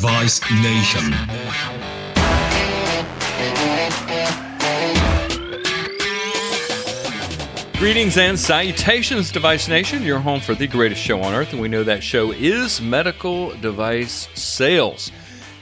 Device Nation. Greetings and salutations, Device Nation. Your home for the greatest show on earth, and we know that show is medical device sales.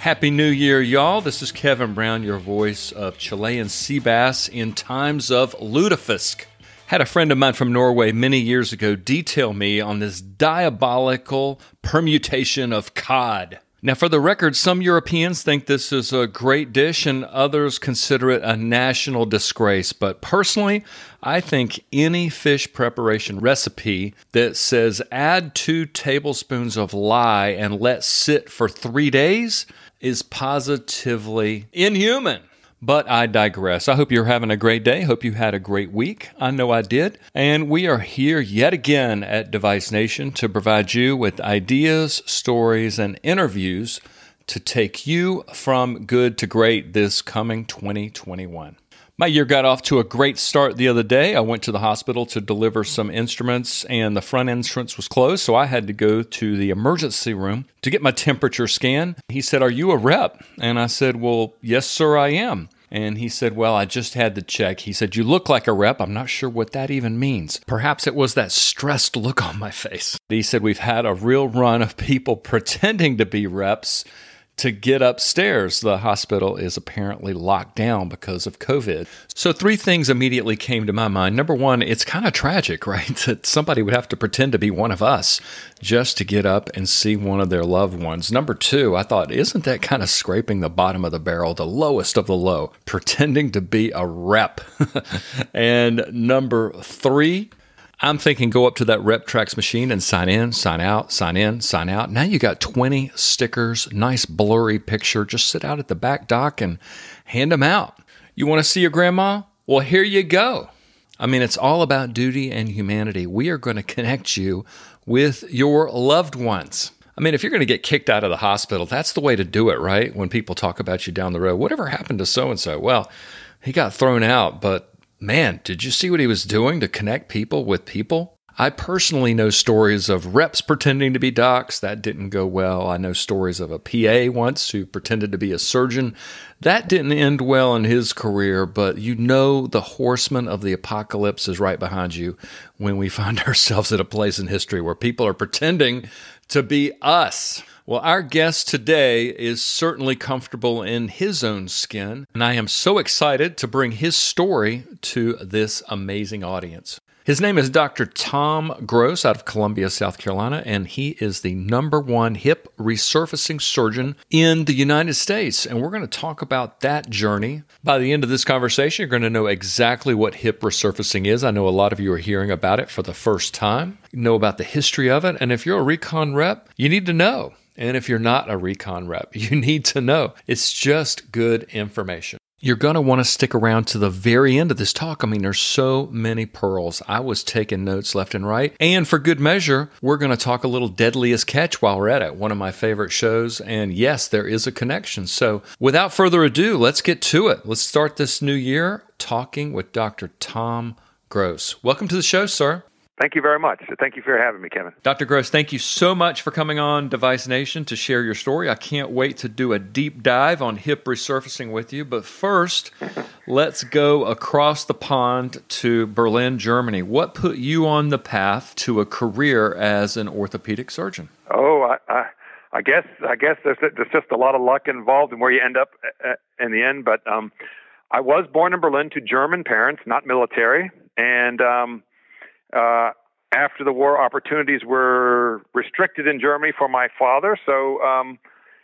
Happy New Year, y'all. This is Kevin Brown, your voice of Chilean sea bass in times of lutefisk. Had a friend of mine from Norway many years ago detail me on this diabolical permutation of cod. Now, for the record, some Europeans think this is a great dish and others consider it a national disgrace. But personally, I think any fish preparation recipe that says add two tablespoons of lye and let sit for three days is positively inhuman. But I digress. I hope you're having a great day. Hope you had a great week. I know I did. And we are here yet again at Device Nation to provide you with ideas, stories, and interviews to take you from good to great this coming 2021. My year got off to a great start the other day. I went to the hospital to deliver some instruments, and the front entrance was closed, so I had to go to the emergency room to get my temperature scan. He said, Are you a rep? And I said, Well, yes, sir, I am. And he said, Well, I just had the check. He said, You look like a rep. I'm not sure what that even means. Perhaps it was that stressed look on my face. He said, We've had a real run of people pretending to be reps to get upstairs. The hospital is apparently locked down because of COVID. So, three things immediately came to my mind. Number one, it's kind of tragic, right? That somebody would have to pretend to be one of us just to get up and see one of their loved ones. Number two, I thought, isn't that kind of scraping the bottom of the barrel, the lowest of the low, pretending to be a rep? and number three, I'm thinking go up to that RepTrax machine and sign in, sign out, sign in, sign out. Now you got 20 stickers, nice blurry picture. Just sit out at the back dock and hand them out. You want to see your grandma? Well, here you go. I mean, it's all about duty and humanity. We are going to connect you with your loved ones. I mean, if you're going to get kicked out of the hospital, that's the way to do it, right? When people talk about you down the road, whatever happened to so and so? Well, he got thrown out, but man, did you see what he was doing to connect people with people? I personally know stories of reps pretending to be docs. That didn't go well. I know stories of a PA once who pretended to be a surgeon. That didn't end well in his career, but you know the horseman of the apocalypse is right behind you when we find ourselves at a place in history where people are pretending to be us. Well, our guest today is certainly comfortable in his own skin, and I am so excited to bring his story to this amazing audience. His name is Dr. Tom Gross out of Columbia, South Carolina, and he is the number one hip resurfacing surgeon in the United States. And we're going to talk about that journey. By the end of this conversation, you're going to know exactly what hip resurfacing is. I know a lot of you are hearing about it for the first time, you know about the history of it. And if you're a recon rep, you need to know. And if you're not a recon rep, you need to know. It's just good information. You're going to want to stick around to the very end of this talk. I mean, there's so many pearls. I was taking notes left and right. And for good measure, we're going to talk a little Deadliest Catch while we're at it, one of my favorite shows. And yes, there is a connection. So without further ado, let's get to it. Let's start this new year talking with Dr. Tom Gross. Welcome to the show, sir. Thank you very much. Thank you for having me, Kevin. Dr. Gross, thank you so much for coming on Device Nation to share your story. I can't wait to do a deep dive on hip resurfacing with you. But first, let's go across the pond to Berlin, Germany. What put you on the path to a career as an orthopedic surgeon? Oh, I, I, I guess I guess there's there's just a lot of luck involved in where you end up uh, in the end. But um, I was born in Berlin to German parents, not military, and um, uh, after the war, opportunities were restricted in Germany for my father, so um,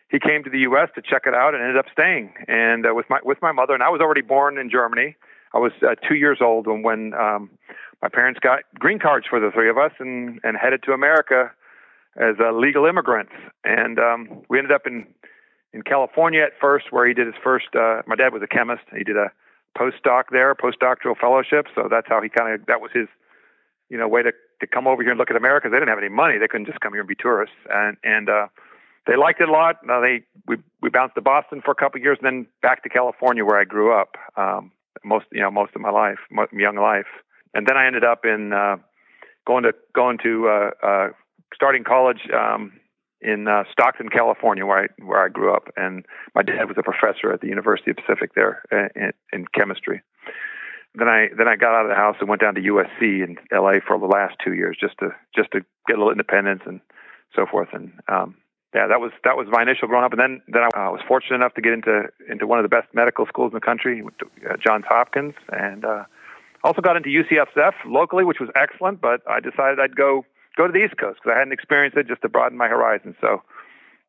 he came to the U.S. to check it out and ended up staying. And uh, with my with my mother, and I was already born in Germany. I was uh, two years old when when um, my parents got green cards for the three of us and and headed to America as uh, legal immigrants. And um, we ended up in in California at first, where he did his first. Uh, my dad was a chemist. He did a postdoc there, postdoctoral fellowship. So that's how he kind of that was his you know, way to, to come over here and look at America. They didn't have any money. They couldn't just come here and be tourists. And, and, uh, they liked it a lot. Now they, we, we bounced to Boston for a couple of years and then back to California where I grew up, um, most, you know, most of my life, young life. And then I ended up in, uh, going to, going to, uh, uh, starting college, um, in uh, Stockton, California, where I where I grew up, and my dad was a professor at the University of Pacific there uh, in, in chemistry. Then I then I got out of the house and went down to USC in LA for the last two years just to just to get a little independence and so forth. And um, yeah, that was that was my initial growing up, and then then I uh, was fortunate enough to get into into one of the best medical schools in the country, uh, Johns Hopkins, and uh, also got into UCSF locally, which was excellent. But I decided I'd go go to the East Coast because I hadn't experienced it, just to broaden my horizons. So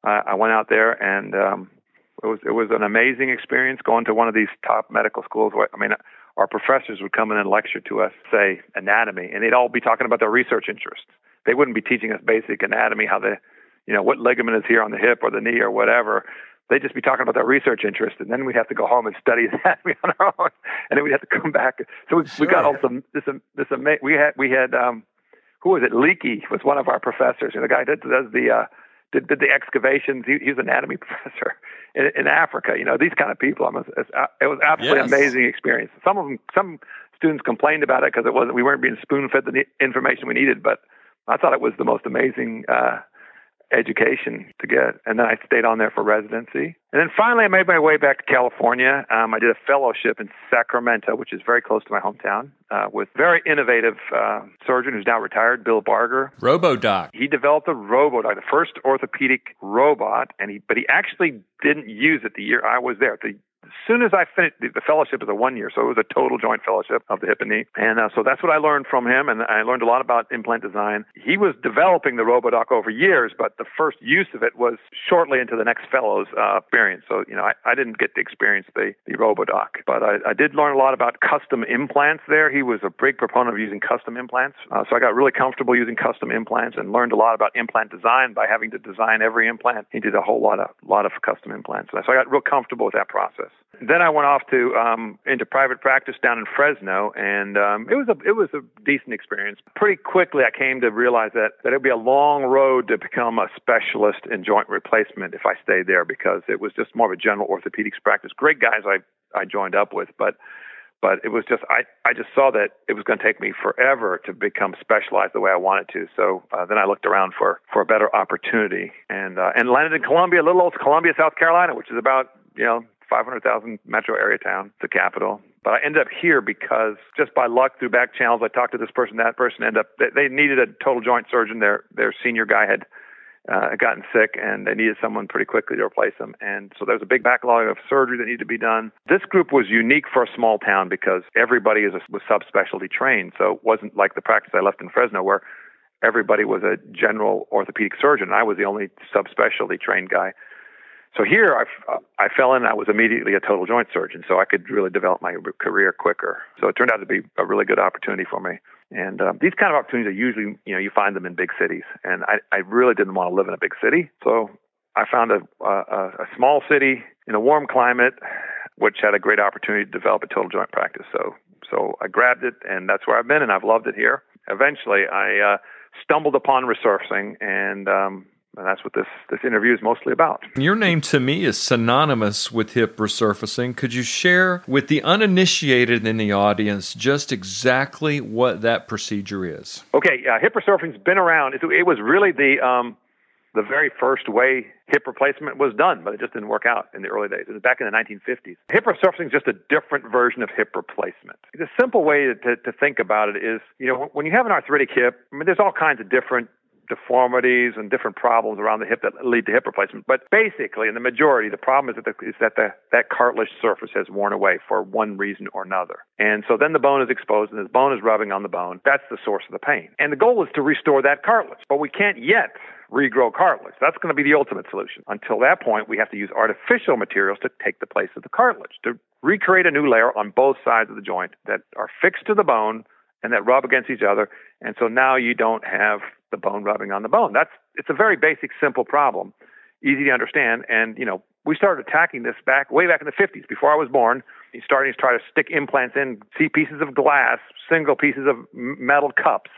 uh, I went out there, and um, it was it was an amazing experience going to one of these top medical schools. I mean, our professors would come in and lecture to us, say anatomy, and they'd all be talking about their research interests. They wouldn't be teaching us basic anatomy, how the, you know, what ligament is here on the hip or the knee or whatever. They'd just be talking about their research interest, and then we'd have to go home and study anatomy on our own, and then we'd have to come back. So we, sure. we got all some this this ama- we had we had um, who was it? Leakey was one of our professors, and the guy that does the uh, did, did the excavations. He, he was an anatomy professor in, in Africa. You know, these kind of people. I mean, it was absolutely yes. amazing experience. Some of them, some students complained about it because it wasn't we weren't being spoon fed the information we needed, but I thought it was the most amazing uh, education to get. And then I stayed on there for residency. And then finally, I made my way back to California. Um, I did a fellowship in Sacramento, which is very close to my hometown, uh, with very innovative uh, surgeon who's now retired, Bill Bargar. RoboDoc. He developed a RoboDoc, the first orthopedic robot, and he but he actually didn't use it the year I was there. The as soon as I finished, the, the fellowship is a one year, so it was a total joint fellowship of the hip and knee. And uh, so that's what I learned from him, and I learned a lot about implant design. He was developing the RoboDoc over years, but the first use of it was shortly into the next fellow's uh, experience. So, you know, I, I didn't get to experience the, the RoboDoc, but I, I did learn a lot about custom implants there. He was a big proponent of using custom implants. Uh, so I got really comfortable using custom implants and learned a lot about implant design by having to design every implant. He did a whole lot of, lot of custom implants. So I got real comfortable with that process. Then I went off to um, into private practice down in Fresno, and um, it was a it was a decent experience. Pretty quickly, I came to realize that that it'd be a long road to become a specialist in joint replacement if I stayed there because it was just more of a general orthopedics practice. Great guys I I joined up with, but but it was just I, I just saw that it was going to take me forever to become specialized the way I wanted to. So uh, then I looked around for for a better opportunity and uh, and landed in Columbia, little old Columbia, South Carolina, which is about you know 500,000 metro area town, the capital. But I ended up here because just by luck through back channels, I talked to this person, that person, ended up they, they needed a total joint surgeon. Their their senior guy had uh, gotten sick and they needed someone pretty quickly to replace him. And so there was a big backlog of surgery that needed to be done. This group was unique for a small town because everybody is a, was subspecialty trained. So it wasn't like the practice I left in Fresno where everybody was a general orthopedic surgeon. I was the only subspecialty trained guy. So here I, I fell in. I was immediately a total joint surgeon, so I could really develop my career quicker. So it turned out to be a really good opportunity for me. And um, these kind of opportunities are usually, you know, you find them in big cities. And I, I really didn't want to live in a big city, so I found a, a, a small city in a warm climate, which had a great opportunity to develop a total joint practice. So, so I grabbed it, and that's where I've been, and I've loved it here. Eventually, I uh, stumbled upon resurfacing, and um, and that's what this, this interview is mostly about. Your name to me is synonymous with hip resurfacing. Could you share with the uninitiated in the audience just exactly what that procedure is? Okay, uh, hip resurfacing's been around. It, it was really the um, the very first way hip replacement was done, but it just didn't work out in the early days. It was back in the 1950s. Hip resurfacing is just a different version of hip replacement. The simple way to, to, to think about it is, you know, when you have an arthritic hip, I mean, there's all kinds of different deformities and different problems around the hip that lead to hip replacement. But basically, in the majority, the problem is that, the, is that the, that cartilage surface has worn away for one reason or another. And so then the bone is exposed and the bone is rubbing on the bone. That's the source of the pain. And the goal is to restore that cartilage. But we can't yet regrow cartilage. That's going to be the ultimate solution. Until that point, we have to use artificial materials to take the place of the cartilage, to recreate a new layer on both sides of the joint that are fixed to the bone and that rub against each other. And so now you don't have the bone rubbing on the bone. That's it's a very basic, simple problem, easy to understand. And you know, we started attacking this back way back in the 50s, before I was born. Starting to try to stick implants in, see pieces of glass, single pieces of metal cups,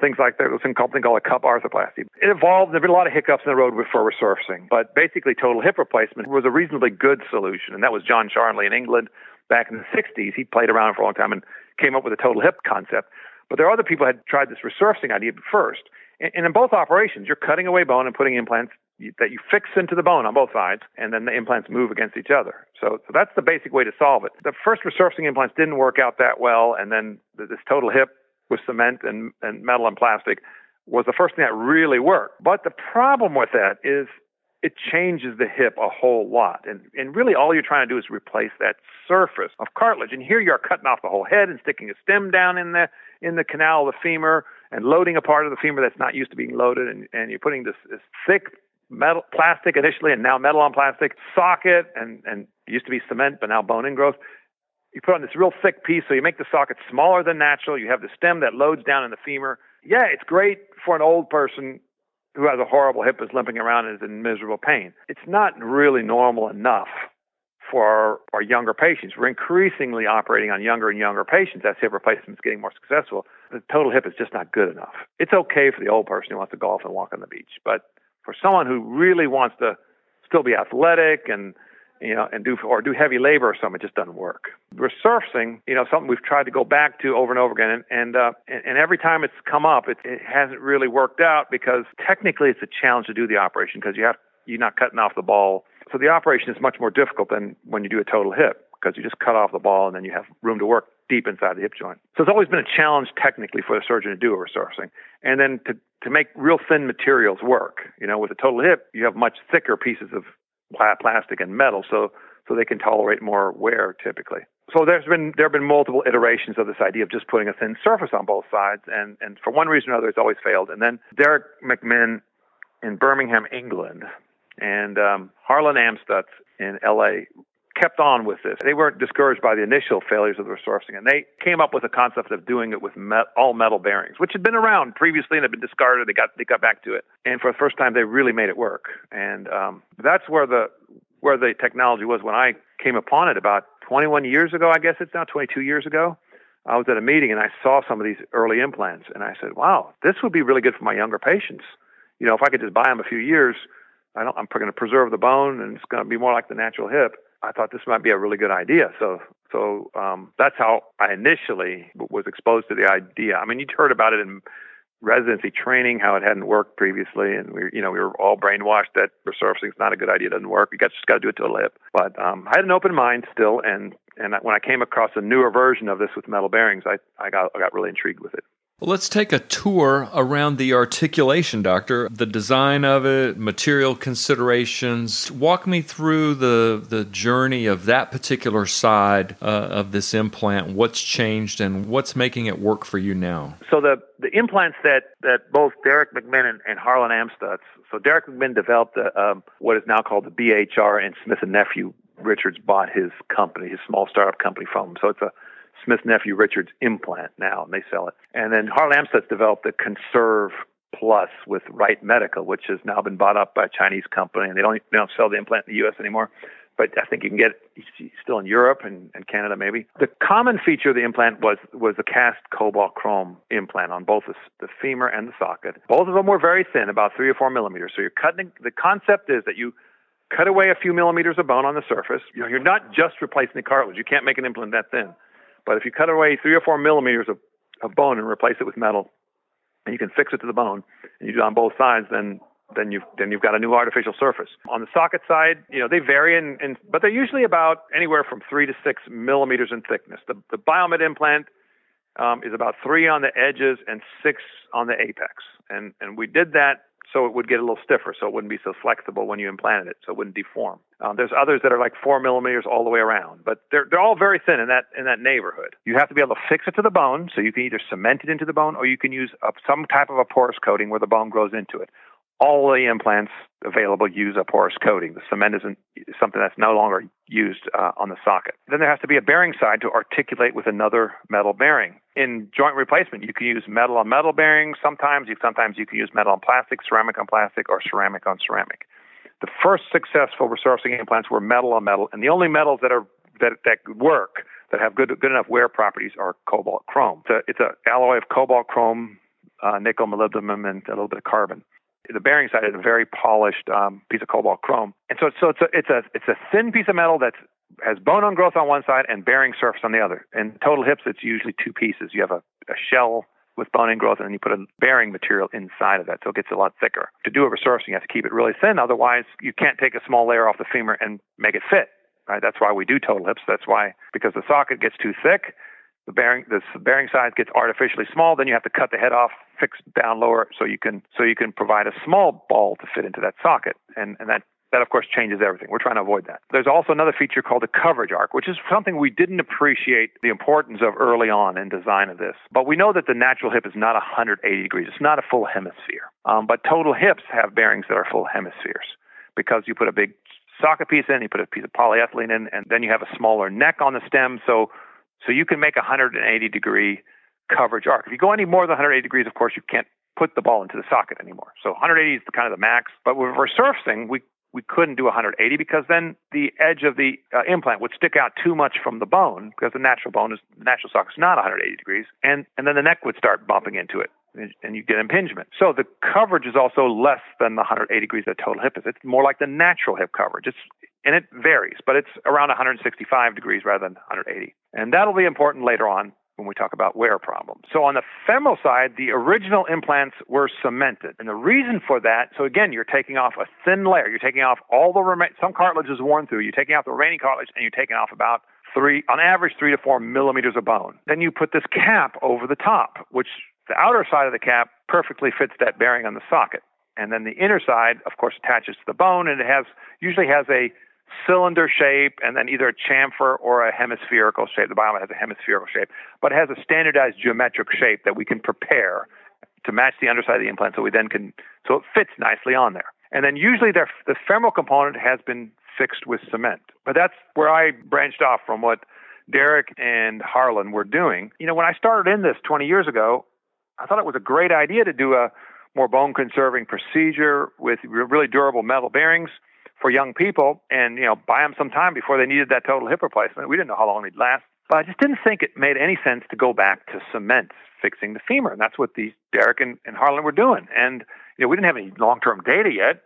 things like that. Something called, a cup arthroplasty. It evolved. There've been a lot of hiccups in the road for resurfacing, but basically, total hip replacement was a reasonably good solution, and that was John Charnley in England back in the 60s. He played around for a long time and came up with a total hip concept. But there are other people who had tried this resurfacing idea first. And in both operations, you're cutting away bone and putting implants that you fix into the bone on both sides, and then the implants move against each other. So, so that's the basic way to solve it. The first resurfacing implants didn't work out that well, and then this total hip with cement and, and metal and plastic was the first thing that really worked. But the problem with that is it changes the hip a whole lot. And, and really all you're trying to do is replace that surface of cartilage. And here you are cutting off the whole head and sticking a stem down in the in the canal of the femur and loading a part of the femur that's not used to being loaded and, and you're putting this, this thick metal plastic initially and now metal on plastic socket and and used to be cement but now bone ingrowth. You put on this real thick piece so you make the socket smaller than natural. You have the stem that loads down in the femur. Yeah it's great for an old person who has a horrible hip is limping around and is in miserable pain. It's not really normal enough for our, our younger patients. We're increasingly operating on younger and younger patients. As hip replacement is getting more successful. The total hip is just not good enough. It's okay for the old person who wants to golf and walk on the beach, but for someone who really wants to still be athletic and you know, and do or do heavy labor or something, it just doesn't work. Resurfacing, you know, something we've tried to go back to over and over again, and and, uh, and every time it's come up, it, it hasn't really worked out because technically it's a challenge to do the operation because you have you're not cutting off the ball, so the operation is much more difficult than when you do a total hip because you just cut off the ball and then you have room to work deep inside the hip joint. So it's always been a challenge technically for the surgeon to do a resurfacing. And then to, to make real thin materials work. You know, with a total hip, you have much thicker pieces of plastic and metal, so so they can tolerate more wear typically. So there's been there have been multiple iterations of this idea of just putting a thin surface on both sides, and and for one reason or another, it's always failed. And then Derek McMinn in Birmingham, England, and um, Harlan Amstutz in L.A kept on with this. They weren't discouraged by the initial failures of the resurfacing, and they came up with a concept of doing it with met, all metal bearings, which had been around previously and had been discarded. They got they got back to it, and for the first time, they really made it work. And um, that's where the where the technology was when I came upon it about 21 years ago. I guess it's now 22 years ago. I was at a meeting and I saw some of these early implants, and I said, "Wow, this would be really good for my younger patients. You know, if I could just buy them a few years." I I'm going to preserve the bone, and it's going to be more like the natural hip I thought this might be a really good idea. So so um, that's how I initially was exposed to the idea. I mean, you'd heard about it in residency training, how it hadn't worked previously, and we, you know, we were all brainwashed that resurfacing is not a good idea, it doesn't work. You got just got to do it to the lip. But um, I had an open mind still, and and when I came across a newer version of this with metal bearings, I I got I got really intrigued with it. Well, let's take a tour around the articulation, Doctor. The design of it, material considerations. Walk me through the, the journey of that particular side uh, of this implant. What's changed and what's making it work for you now? So, the, the implants that, that both Derek McMinn and, and Harlan Amstutz, so Derek McMinn developed a, um, what is now called the BHR, and Smith and Nephew Richards bought his company, his small startup company from him. So, it's a Smith Nephew Richards implant now, and they sell it. And then Harlan Amstutz developed the Conserve Plus with Wright Medical, which has now been bought up by a Chinese company, and they don't they don't sell the implant in the U.S. anymore. But I think you can get it still in Europe and, and Canada maybe. The common feature of the implant was was the cast cobalt chrome implant on both the, the femur and the socket. Both of them were very thin, about three or four millimeters. So you're cutting. The concept is that you cut away a few millimeters of bone on the surface. You know, you're not just replacing the cartilage. You can't make an implant that thin. But if you cut away three or four millimeters of, of bone and replace it with metal, and you can fix it to the bone, and you do it on both sides, then then you've then you've got a new artificial surface. On the socket side, you know they vary in, in but they're usually about anywhere from three to six millimeters in thickness. The the Biomet implant um, is about three on the edges and six on the apex, and and we did that so it would get a little stiffer, so it wouldn't be so flexible when you implanted it, so it wouldn't deform. Um, there's others that are like four millimeters all the way around, but they're they're all very thin in that in that neighborhood. You have to be able to fix it to the bone, so you can either cement it into the bone or you can use a, some type of a porous coating where the bone grows into it all the implants available use a porous coating. The cement isn't something that's no longer used uh, on the socket. Then there has to be a bearing side to articulate with another metal bearing. In joint replacement, you can use metal on metal bearings. Sometimes you sometimes you can use metal on plastic, ceramic on plastic, or ceramic on ceramic. The first successful resurfacing implants were metal on metal, and the only metals that are that that work that have good good enough wear properties are cobalt chrome. It's a it's a alloy of cobalt chrome, uh, nickel, molybdenum, and a little bit of carbon. The bearing side is a very polished um, piece of cobalt chrome, and so so it's a it's a it's a thin piece of metal that has bone on growth on one side and bearing surface on the other. In total hips, it's usually two pieces. You have a, a shell with bone ingrowth, and then you put a bearing material inside of that, so it gets a lot thicker. To do a resurfacing, you have to keep it really thin. Otherwise, you can't take a small layer off the femur and make it fit. Right? That's why we do total hips. That's why because the socket gets too thick, the bearing the bearing size gets artificially small. Then you have to cut the head off, fix down lower, so you can so you can provide a small ball to fit into that socket, and and that that of course changes everything. We're trying to avoid that. There's also another feature called the coverage arc, which is something we didn't appreciate the importance of early on in design of this. But we know that the natural hip is not 180 degrees. It's not a full hemisphere. Um, but total hips have bearings that are full hemispheres because you put a big socket piece in, you put a piece of polyethylene in, and then you have a smaller neck on the stem. So so you can make a 180 degree coverage arc. If you go any more than 180 degrees, of course, you can't put the ball into the socket anymore. So 180 is the kind of the max. But with resurfacing, we we couldn't do 180 because then the edge of the uh, implant would stick out too much from the bone because the natural bone is the natural socket is not 180 degrees, and and then the neck would start bumping into it, and you get impingement. So the coverage is also less than the 180 degrees that total hip is. It's more like the natural hip coverage. It's and it varies, but it's around 165 degrees rather than 180, and that'll be important later on when we talk about wear problems. So on the femoral side, the original implants were cemented. And the reason for that, so again, you're taking off a thin layer. You're taking off all the remain some cartilage is worn through. You're taking off the remaining cartilage and you're taking off about three on average three to four millimeters of bone. Then you put this cap over the top, which the outer side of the cap perfectly fits that bearing on the socket. And then the inner side, of course, attaches to the bone and it has usually has a cylinder shape and then either a chamfer or a hemispherical shape. The Biomet has a hemispherical shape, but it has a standardized geometric shape that we can prepare to match the underside of the implant so we then can, so it fits nicely on there. And then usually the femoral component has been fixed with cement. But that's where I branched off from what Derek and Harlan were doing. You know, when I started in this 20 years ago, I thought it was a great idea to do a more bone conserving procedure with really durable metal bearings for young people and, you know, buy them some time before they needed that total hip replacement. We didn't know how long it'd last. But I just didn't think it made any sense to go back to cement fixing the femur. And that's what these Derek and, and Harlan were doing. And, you know, we didn't have any long term data yet.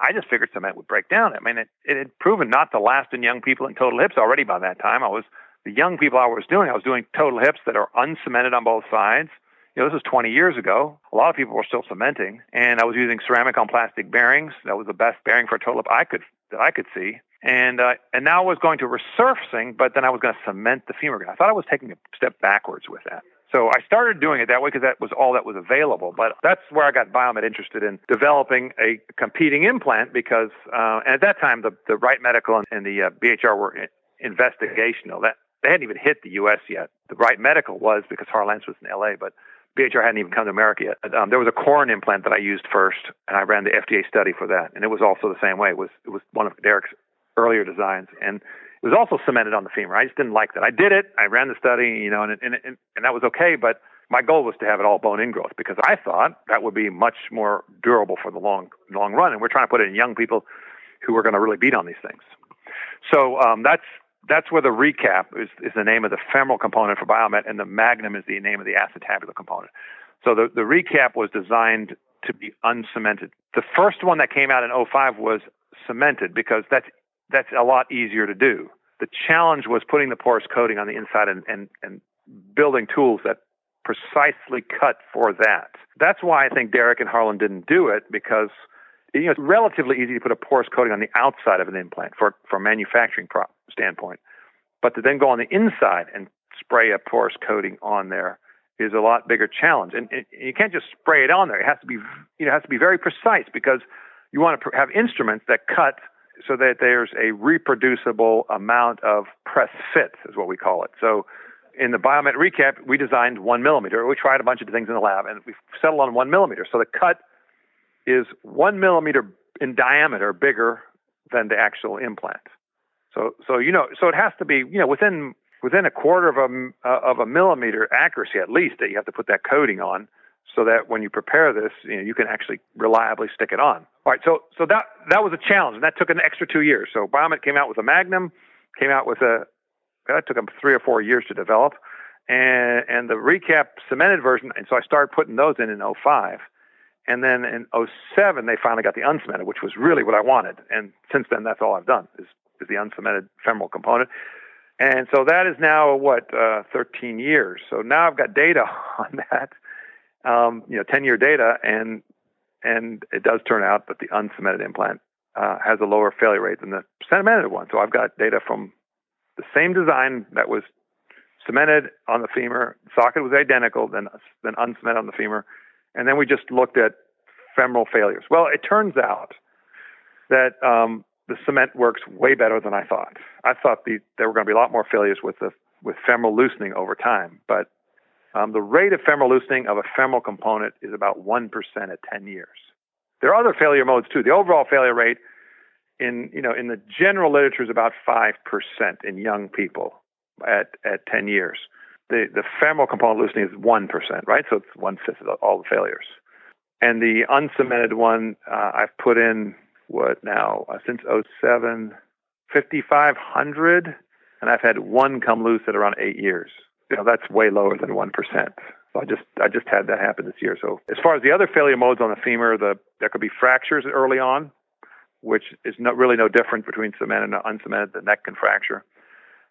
I just figured cement would break down. I mean, it, it had proven not to last in young people in total hips already by that time. I was, the young people I was doing, I was doing total hips that are uncemented on both sides you know, this was 20 years ago. A lot of people were still cementing, and I was using ceramic on plastic bearings. That was the best bearing for a total hip I could that I could see. And uh, and now I was going to resurfacing, but then I was going to cement the femur. I thought I was taking a step backwards with that. So I started doing it that way because that was all that was available. But that's where I got Biomet interested in developing a competing implant because uh, and at that time the the Wright Medical and, and the uh, BHR were investigational. That they hadn't even hit the U.S. yet. The Wright Medical was because Harlan was in L.A. But BHR hadn't even come to America yet. Um, there was a Corin implant that I used first, and I ran the FDA study for that, and it was also the same way. It was it was one of Derek's earlier designs, and it was also cemented on the femur. I just didn't like that. I did it. I ran the study, you know, and and and, and that was okay. But my goal was to have it all bone ingrowth because I thought that would be much more durable for the long long run. And we're trying to put it in young people who are going to really beat on these things. So um, that's that's where the recap is, is the name of the femoral component for Biomet, and the magnum is the name of the acetabular component. So the, the recap was designed to be uncemented. The first one that came out in 05 was cemented because that's that's a lot easier to do. The challenge was putting the porous coating on the inside and, and, and building tools that precisely cut for that. That's why I think Derek and Harlan didn't do it because you know, it's relatively easy to put a porous coating on the outside of an implant for, for a manufacturing standpoint. But to then go on the inside and spray a porous coating on there is a lot bigger challenge. And, and you can't just spray it on there. It has to be, you know, has to be very precise because you want to have instruments that cut so that there's a reproducible amount of press fit, is what we call it. So in the Biomet recap, we designed one millimeter. We tried a bunch of things in the lab, and we settled on one millimeter. So the cut is one millimeter in diameter bigger than the actual implant. So, so you know, so it has to be, you know, within within a quarter of a uh, of a millimeter accuracy at least that you have to put that coating on, so that when you prepare this, you know, you can actually reliably stick it on. All right, so so that that was a challenge, and that took an extra two years. So Biomet came out with a Magnum, came out with a that took them three or four years to develop, and and the recap cemented version, and so I started putting those in in 05. And then in 07, they finally got the uncemented, which was really what I wanted. And since then, that's all I've done is, is the uncemented femoral component. And so that is now what uh, 13 years. So now I've got data on that, um, you know, 10 year data, and and it does turn out that the uncemented implant uh, has a lower failure rate than the cemented one. So I've got data from the same design that was cemented on the femur, socket was identical, then then uncemented on the femur, and then we just looked at femoral failures. Well, it turns out that um, the cement works way better than I thought. I thought the, there were going to be a lot more failures with the with femoral loosening over time, but um, the rate of femoral loosening of a femoral component is about one percent at 10 years. There are other failure modes too. The overall failure rate in you know in the general literature is about five percent in young people at at 10 years. The the femoral component loosening is one percent, right? So it's one fifth of all the failures. And the uncemented one, uh, I've put in what now uh, since 07, 5,500, and I've had one come loose at around eight years. You know that's way lower than one percent. So I just I just had that happen this year. So as far as the other failure modes on the femur, the there could be fractures early on, which is not really no different between cemented and uncemented. The neck can fracture.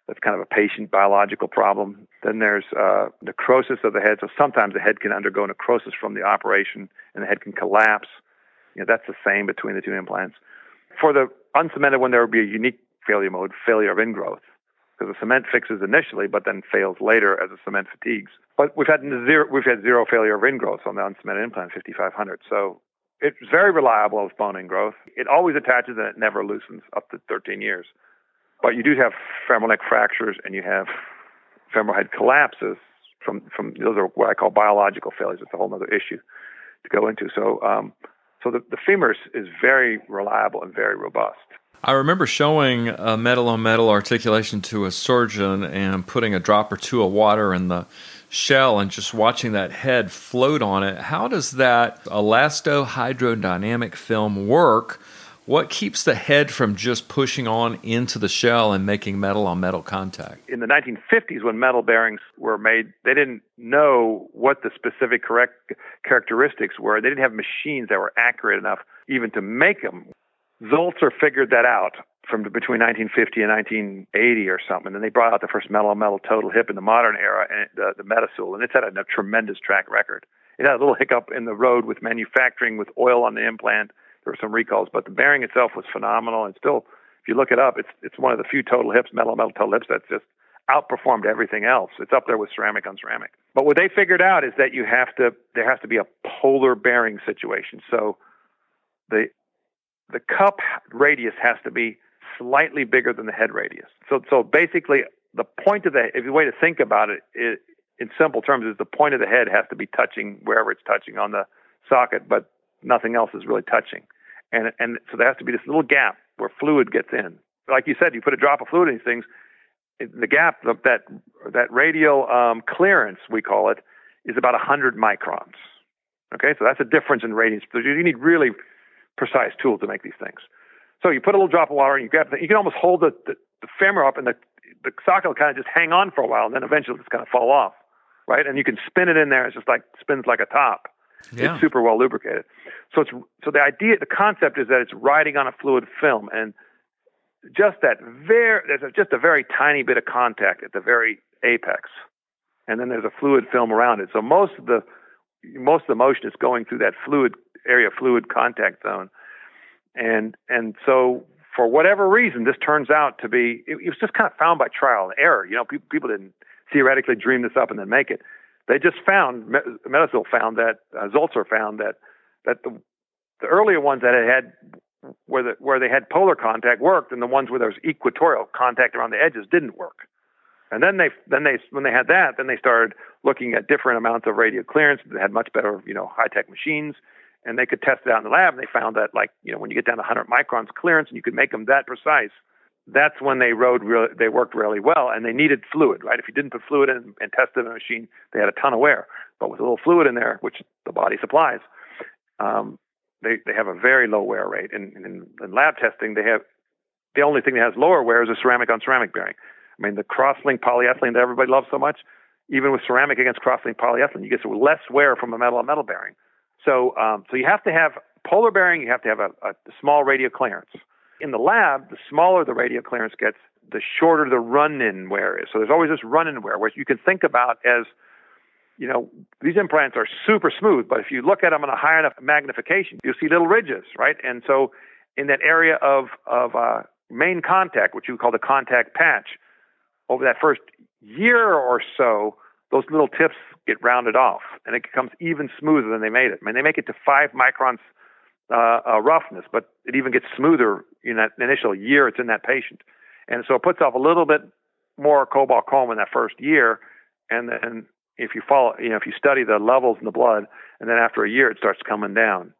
That's kind of a patient biological problem. Then there's uh, necrosis of the head. So sometimes the head can undergo necrosis from the operation, and the head can collapse. You know, that's the same between the two implants. For the uncemented one, there would be a unique failure mode, failure of ingrowth, because the cement fixes initially, but then fails later as the cement fatigues. But we've had zero, we've had zero failure of ingrowth on the uncemented implant 5500. So it's very reliable as bone ingrowth. It always attaches and it never loosens up to 13 years. But you do have femoral neck fractures and you have femoral head collapses from, from those are what I call biological failures. It's a whole other issue to go into. So, um, so the, the femur is very reliable and very robust. I remember showing a metal on metal articulation to a surgeon and putting a drop or two of water in the shell and just watching that head float on it. How does that elasto hydrodynamic film work? What keeps the head from just pushing on into the shell and making metal on metal contact? In the 1950s, when metal bearings were made, they didn't know what the specific correct characteristics were. They didn't have machines that were accurate enough even to make them. Sulzer figured that out from between 1950 and 1980 or something. And then they brought out the first metal on metal total hip in the modern era, and the, the Metasul, and it's had a, a tremendous track record. It had a little hiccup in the road with manufacturing, with oil on the implant. There were some recalls, but the bearing itself was phenomenal. And still, if you look it up, it's it's one of the few total hips, metal metal total hips, that's just outperformed everything else. It's up there with ceramic on ceramic. But what they figured out is that you have to there has to be a polar bearing situation. So the the cup radius has to be slightly bigger than the head radius. So, so basically, the point of the if the way to think about it in simple terms is the point of the head has to be touching wherever it's touching on the socket, but nothing else is really touching. And and so there has to be this little gap where fluid gets in. Like you said, you put a drop of fluid in these things, the gap that that radial um, clearance we call it is about 100 microns. Okay, so that's a difference in radius. You need really precise tools to make these things. So you put a little drop of water and you grab you can almost hold the, the, the femur up and the, the socket will kind of just hang on for a while and then eventually it's kind of fall off, right? And you can spin it in there. It's just like spins like a top. Yeah. It's super well lubricated. So it's so the idea, the concept is that it's riding on a fluid film, and just that very there's just a very tiny bit of contact at the very apex, and then there's a fluid film around it. So most of the most of the motion is going through that fluid area, fluid contact zone, and and so for whatever reason, this turns out to be it, it was just kind of found by trial and error. You know, people people didn't theoretically dream this up and then make it. They just found Metasul found that uh, Sulzer found that that the the earlier ones that had where the, where they had polar contact worked, and the ones where there was equatorial contact around the edges didn't work. And then they then they when they had that, then they started looking at different amounts of radial clearance. They had much better you know high tech machines and they could test it out in the lab and they found that like you know when you get down to 100 microns clearance and you could make them that precise that's when they rode really they worked really well and they needed fluid right if you didn't put fluid in and test it in a machine they had a ton of wear but with a little fluid in there which the body supplies um, they they have a very low wear rate and in, in lab testing they have the only thing that has lower wear is a ceramic on ceramic bearing i mean the cross-link polyethylene that everybody loves so much even with ceramic against cross-link polyethylene you get less wear from a metal on metal bearing so, um, so you have to have polar bearing. You have to have a, a small radial clearance. In the lab, the smaller the radial clearance gets, the shorter the run-in wear is. So there's always this run-in wear, which you can think about as you know, these implants are super smooth, but if you look at them on a high enough magnification, you'll see little ridges, right? And so in that area of, of uh, main contact, which you call the contact patch, over that first year or so, those little tips get rounded off and it becomes even smoother than they made it. I mean, they make it to five microns uh, uh, roughness, but it even gets smoother in that initial year it's in that patient. And so it puts off a little bit more cobalt chrome in that first year. And then if you follow, you know, if you study the levels in the blood, and then after a year it starts coming down.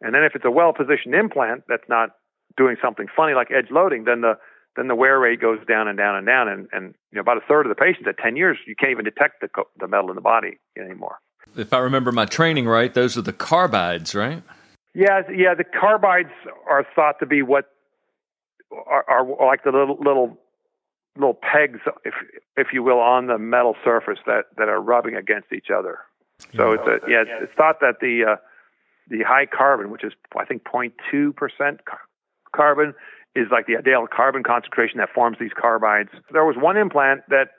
And then if it's a well-positioned implant that's not doing something funny like edge loading, then the then the wear rate goes down and down and down, and, and you know about a third of the patients at 10 years you can't even detect the the metal in the body anymore. If I remember my training right, those are the carbides, right? Yeah, yeah. The carbides are thought to be what are, are like the little little little pegs, if if you will, on the metal surface that that are rubbing against each other. So it's a yeah, it's thought that the uh, the high carbon, which is I think 0.2 percent carbon, is like the ideal carbon concentration that forms these carbides. There was one implant that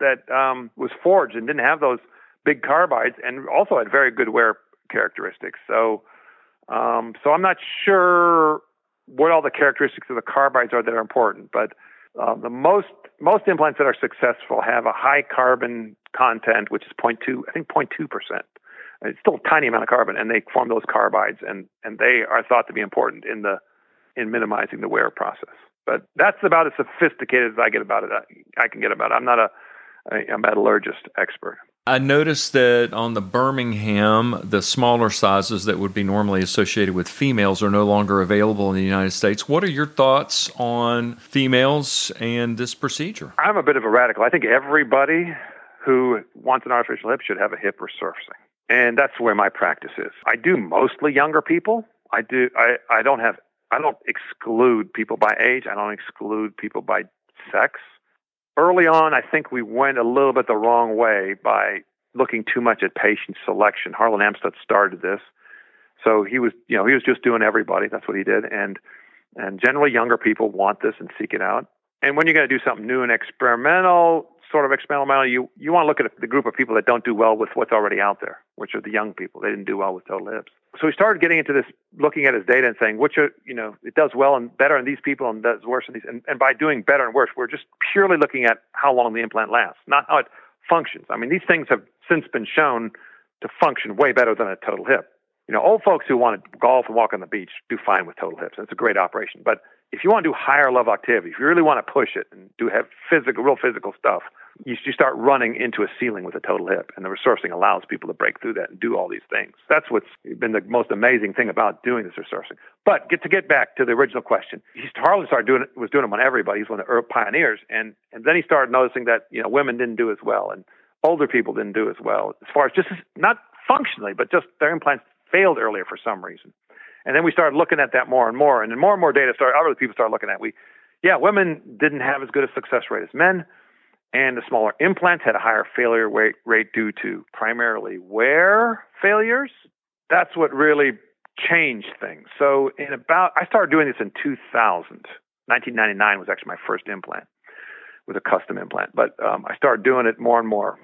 that um, was forged and didn't have those big carbides, and also had very good wear characteristics. So um, so I'm not sure what all the characteristics of the carbides are that are important, but uh, the most most implants that are successful have a high carbon content, which is 0.2, I think 0.2 percent. It's still a tiny amount of carbon, and they form those carbides, and and they are thought to be important in the in minimizing the wear process. But that's about as sophisticated as I get about it. I, I can get about it. I'm not a, a metallurgist expert. I noticed that on the Birmingham, the smaller sizes that would be normally associated with females are no longer available in the United States. What are your thoughts on females and this procedure? I'm a bit of a radical. I think everybody who wants an artificial hip should have a hip resurfacing. And that's where my practice is. I do mostly younger people. I do I, I don't have I don't exclude people by age. I don't exclude people by sex early on, I think we went a little bit the wrong way by looking too much at patient selection. Harlan Amstutz started this, so he was, you know, he was just doing everybody. That's what he did, and and generally younger people want this and seek it out. And when you're going to do something new and experimental, sort of experimental, you you want to look at the group of people that don't do well with what's already out there, which are the young people. They didn't do well with total hips. So we started getting into this, looking at his data and saying which are you know it does well and better in these people and does worse in these. And, and by doing better and worse, we're just purely looking at how long the implant lasts, not how it functions. I mean, these things have since been shown to function way better than a total hip. You know, old folks who want to golf and walk on the beach do fine with total hips. It's a great operation. But if you want to do higher level activity, if you really want to push it and do have physical, real physical stuff, you, you start running into a ceiling with a total hip, and the resurfacing allows people to break through that and do all these things. That's what's been the most amazing thing about doing this resurfacing. But get to get back to the original question, he Harlan started doing it, was doing them on everybody. He's one of the pioneers, and and then he started noticing that you know women didn't do as well, and older people didn't do as well as far as just not functionally, but just their implants failed earlier for some reason. And then we started looking at that more and more, and then more and more data started. Other people started looking at. We, yeah, women didn't have as good a success rate as men and the smaller implants had a higher failure rate, rate due to primarily wear failures. That's what really changed things. So in about, I started doing this in 2000. 1999 was actually my first implant with a custom implant, but um, I started doing it more and more.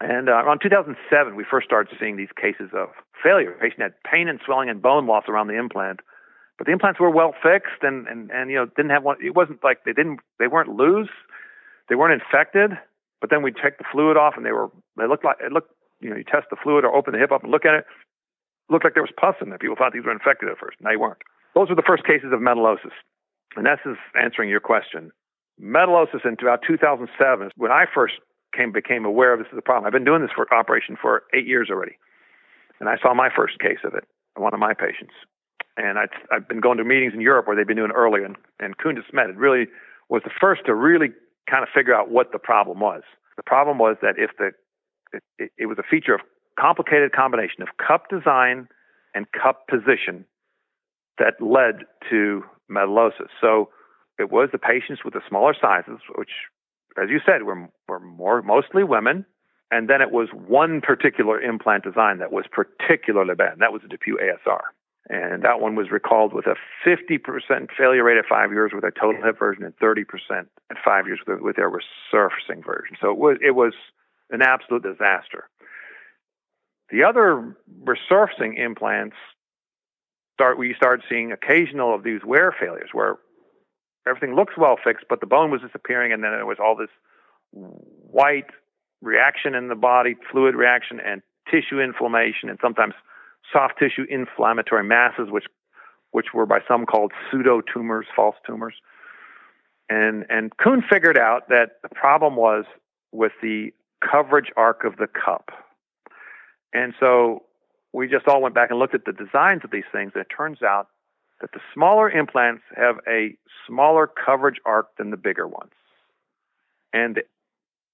And uh, around 2007, we first started seeing these cases of failure. The patient had pain and swelling and bone loss around the implant, but the implants were well fixed and, and, and you know didn't have one. It wasn't like they didn't they weren't loose they weren't infected, but then we'd take the fluid off and they were they looked like it looked you know you test the fluid or open the hip up and look at it, looked like there was pus in there. People thought these were infected at first. Now they weren't. Those were the first cases of metallosis, and that's answering your question. Metallosis in about 2007 when I first came became aware of this as a problem. I've been doing this for operation for eight years already, and I saw my first case of it. One of my patients, and I, I've been going to meetings in Europe where they've been doing it earlier, and, and de it really was the first to really kind of figure out what the problem was. The problem was that if the it, it was a feature of complicated combination of cup design and cup position that led to metallosis. So it was the patients with the smaller sizes, which, as you said, were were more mostly women, and then it was one particular implant design that was particularly bad. That was the DePuy ASR. And that one was recalled with a 50% failure rate at five years with a total hip version and 30% at five years with, with their resurfacing version. So it was, it was an absolute disaster. The other resurfacing implants start we started seeing occasional of these wear failures where everything looks well fixed, but the bone was disappearing, and then there was all this white reaction in the body, fluid reaction, and tissue inflammation, and sometimes soft tissue inflammatory masses, which which were by some called pseudo tumors, false tumors. And and Koen figured out that the problem was with the coverage arc of the cup. And so we just all went back and looked at the designs of these things, and it turns out that the smaller implants have a smaller coverage arc than the bigger ones. And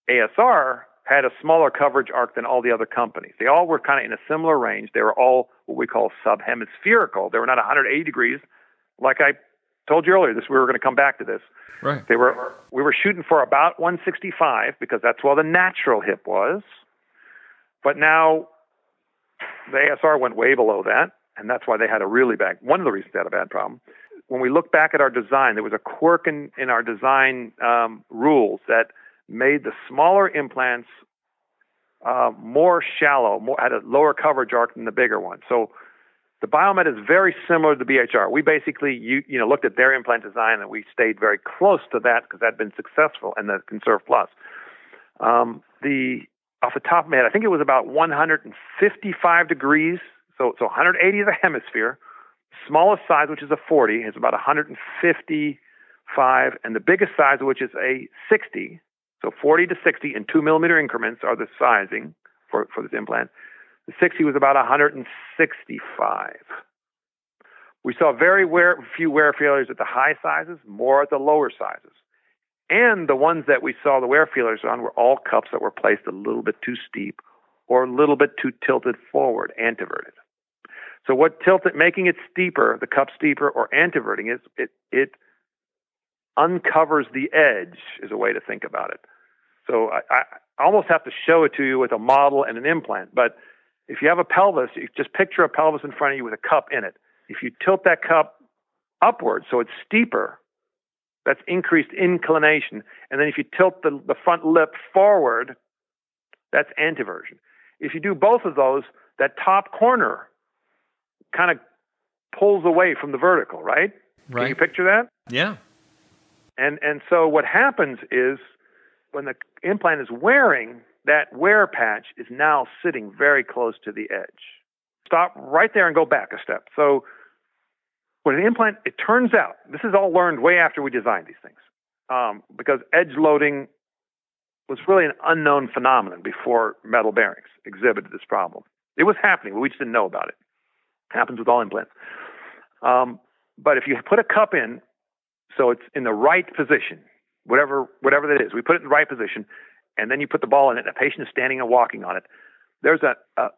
ASR had a smaller coverage arc than all the other companies. They all were kind of in a similar range. They were all what we call subhemispherical. They were not 180 degrees, like I told you earlier. This we were going to come back to this. Right. They were we were shooting for about 165 because that's where the natural hip was. But now the ASR went way below that, and that's why they had a really bad. One of the reasons they had a bad problem. When we look back at our design, there was a quirk in, in our design um, rules that made the smaller implants uh, more shallow, more, had a lower coverage arc than the bigger one. So the Biomet is very similar to the BHR. We basically you, you know looked at their implant design and we stayed very close to that because that had been successful and the Conserve Plus. Um, the off the top of my head, I think it was about 155 degrees. So so 180 is a hemisphere. Smallest size, which is a 40, is about 155, and the biggest size, which is a 60. So 40 to 60 in two millimeter increments are the sizing for, for this implant. The 60 was about 165. We saw very wear, few wear failures at the high sizes, more at the lower sizes. And the ones that we saw the wear failures on were all cups that were placed a little bit too steep or a little bit too tilted forward, anteverted. So what tilted, making it steeper, the cup steeper or anteverting is it, it uncovers the edge is a way to think about it. So I, I almost have to show it to you with a model and an implant, but if you have a pelvis, you just picture a pelvis in front of you with a cup in it. If you tilt that cup upward so it's steeper, that's increased inclination. And then if you tilt the, the front lip forward, that's anteversion. If you do both of those, that top corner kind of pulls away from the vertical, right? Right. Can you picture that? Yeah. And and so what happens is when the implant is wearing, that wear patch is now sitting very close to the edge. Stop right there and go back a step. So when an implant, it turns out, this is all learned way after we designed these things, um, because edge loading was really an unknown phenomenon before metal bearings exhibited this problem. It was happening, but we just didn't know about it. Happens with all implants. Um, but if you put a cup in, so it's in the right position, whatever whatever that is, we put it in the right position, and then you put the ball in it, and the patient is standing and walking on it, there's a, a,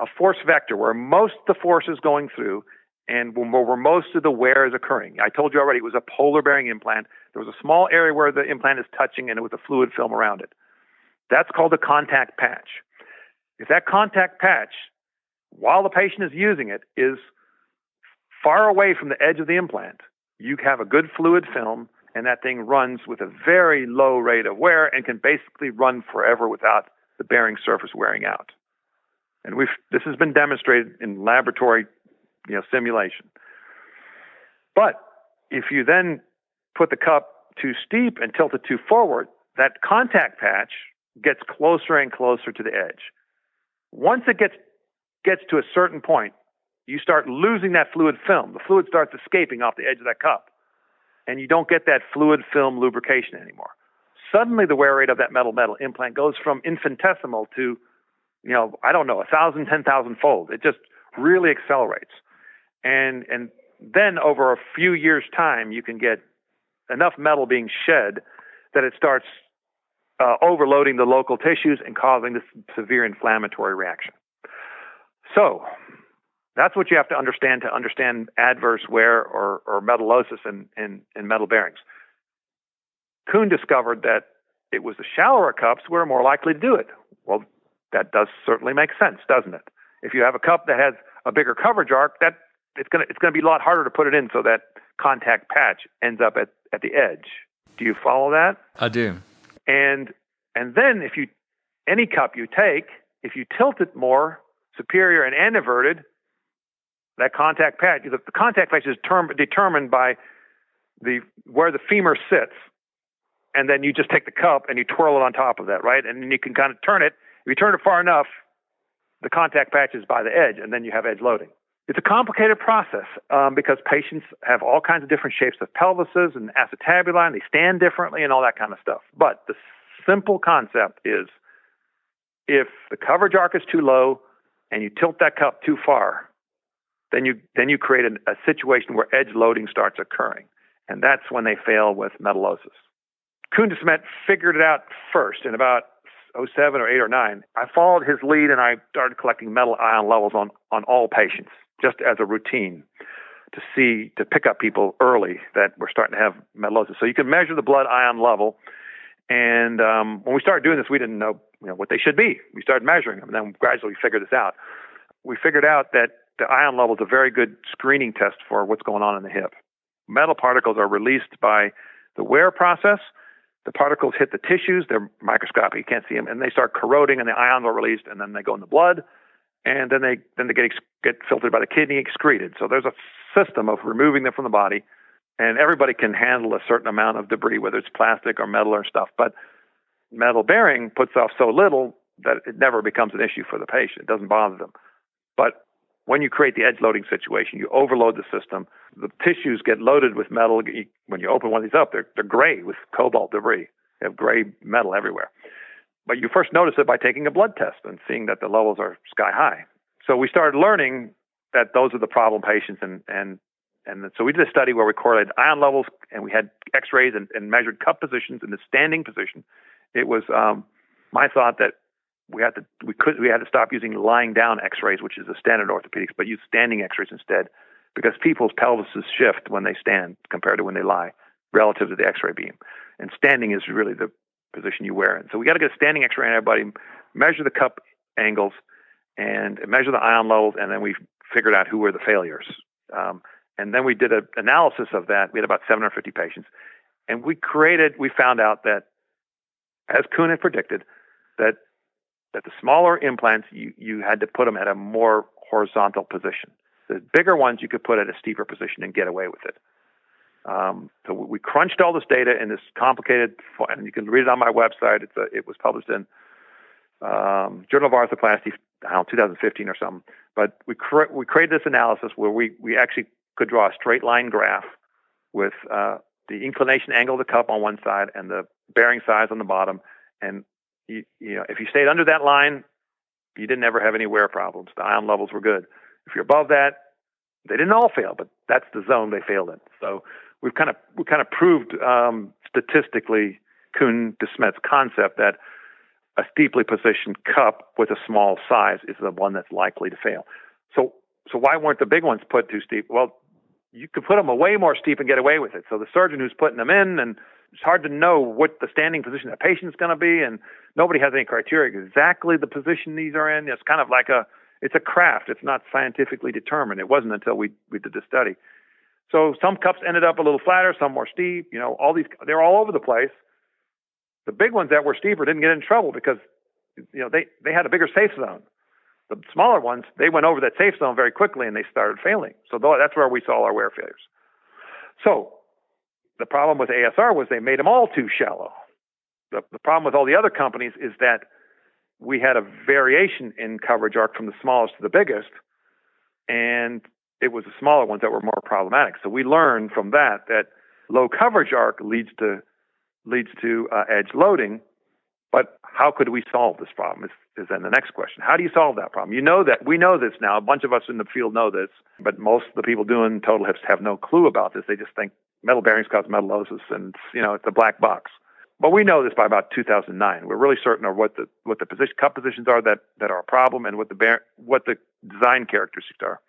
a force vector where most of the force is going through and where most of the wear is occurring. I told you already it was a polar bearing implant. There was a small area where the implant is touching and it was a fluid film around it. That's called a contact patch. If that contact patch, while the patient is using it, is far away from the edge of the implant, you have a good fluid film and that thing runs with a very low rate of wear and can basically run forever without the bearing surface wearing out. And we've this has been demonstrated in laboratory, you know, simulation. But if you then put the cup too steep and tilt it too forward, that contact patch gets closer and closer to the edge. Once it gets gets to a certain point, you start losing that fluid film. The fluid starts escaping off the edge of that cup and you don't get that fluid film lubrication anymore. Suddenly, the wear rate of that metal metal implant goes from infinitesimal to, you know, I don't know, a thousand, ten thousand fold. It just really accelerates, and and then over a few years' time, you can get enough metal being shed that it starts uh, overloading the local tissues and causing this severe inflammatory reaction. So, that's what you have to understand to understand adverse wear or, or metallosis in, in, in metal bearings. Koen discovered that it was the shallower cups were more likely to do it. Well, that does certainly make sense, doesn't it? If you have a cup that has a bigger coverage arc, that it's gonna it's gonna be a lot harder to put it in so that contact patch ends up at, at the edge. Do you follow that? I do. And and then if you any cup you take, if you tilt it more, superior and inverted, that contact patch, the, the contact patch is term, determined by the where the femur sits, and then you just take the cup and you twirl it on top of that, right? And then you can kind of turn it. If you turn it far enough, the contact patch is by the edge, and then you have edge loading. It's a complicated process um, because patients have all kinds of different shapes of pelvises and acetabuli, and they stand differently and all that kind of stuff. But the simple concept is if the coverage arc is too low and you tilt that cup too far, then you then you create a, a situation where edge loading starts occurring, and that's when they fail with metallosis. Smet figured it out first in about 07 or 8 or 9. I followed his lead and I started collecting metal ion levels on, on all patients just as a routine to see, to pick up people early that were starting to have metallosis. So you can measure the blood ion level. And um, when we started doing this, we didn't know, you know what they should be. We started measuring them, and then gradually we figured this out. We figured out that the ion level is a very good screening test for what's going on in the hip. Metal particles are released by the wear process. The particles hit the tissues, they're microscopic, you can't see them, and they start corroding, and the ions are released, and then they go in the blood, and then they then they get get filtered by the kidney, excreted. So there's a system of removing them from the body, and everybody can handle a certain amount of debris, whether it's plastic or metal or stuff. But metal bearing puts off so little that it never becomes an issue for the patient. It doesn't bother them. But when you create the edge loading situation, you overload the system. The tissues get loaded with metal. When you open one of these up, they're, they're gray with cobalt debris. They have gray metal everywhere. But you first notice it by taking a blood test and seeing that the levels are sky high. So we started learning that those are the problem patients, and and and so we did a study where we correlated ion levels, and we had X-rays and, and measured cup positions in the standing position. It was um, my thought that we had to we could we had to stop using lying down X-rays, which is a standard orthopedics, but use standing X-rays instead, because people's pelvises shift when they stand compared to when they lie relative to the X-ray beam, and standing is really the position you wear in. So we got to get a standing X-ray on everybody, measure the cup angles, and measure the ion levels, and then we figured out who were the failures. Um, and then we did an analysis of that. We had about 750 patients, and we created. We found out that, as Koen had predicted, that that the smaller implants you you had to put them at a more horizontal position. The bigger ones you could put at a steeper position and get away with it. Um, so we crunched all this data in this complicated, and you can read it on my website. It's a, it was published in um, Journal of Arthroplasty, I don't know, 2015 or something. But we cre- we created this analysis where we we actually could draw a straight line graph with uh, the inclination angle of the cup on one side and the bearing size on the bottom. And you, you know, if you stayed under that line, you didn't ever have any wear problems. The ion levels were good. If you're above that, they didn't all fail, but that's the zone they failed in. So we've kind of we kind of proved um, statistically Koen de Smet's concept that a steeply positioned cup with a small size is the one that's likely to fail. So so why weren't the big ones put too steep? Well, you could put them way more steep and get away with it. So the surgeon who's putting them in, and it's hard to know what the standing position of the patient's going to be, and nobody has any criteria exactly the position these are in. It's kind of like a it's a craft. It's not scientifically determined. It wasn't until we we did the study. So some cups ended up a little flatter, some more steep. You know, all these they're all over the place. The big ones that were steeper didn't get in trouble because you know they they had a bigger safe zone. The smaller ones they went over that safe zone very quickly and they started failing. So that's where we saw our wear failures. So the problem with ASR was they made them all too shallow. The, the problem with all the other companies is that we had a variation in coverage arc from the smallest to the biggest, and it was the smaller ones that were more problematic. So we learned from that that low coverage arc leads to leads to uh, edge loading. But how could we solve this problem? Is, is then the next question. How do you solve that problem? You know that we know this now. A bunch of us in the field know this, but most of the people doing total hips have no clue about this. They just think metal bearings cause metallosis, and you know it's a black box. But we know this by about 2009. We're really certain of what the what the position cup positions are that that are a problem, and what the bear, what the design characteristics are.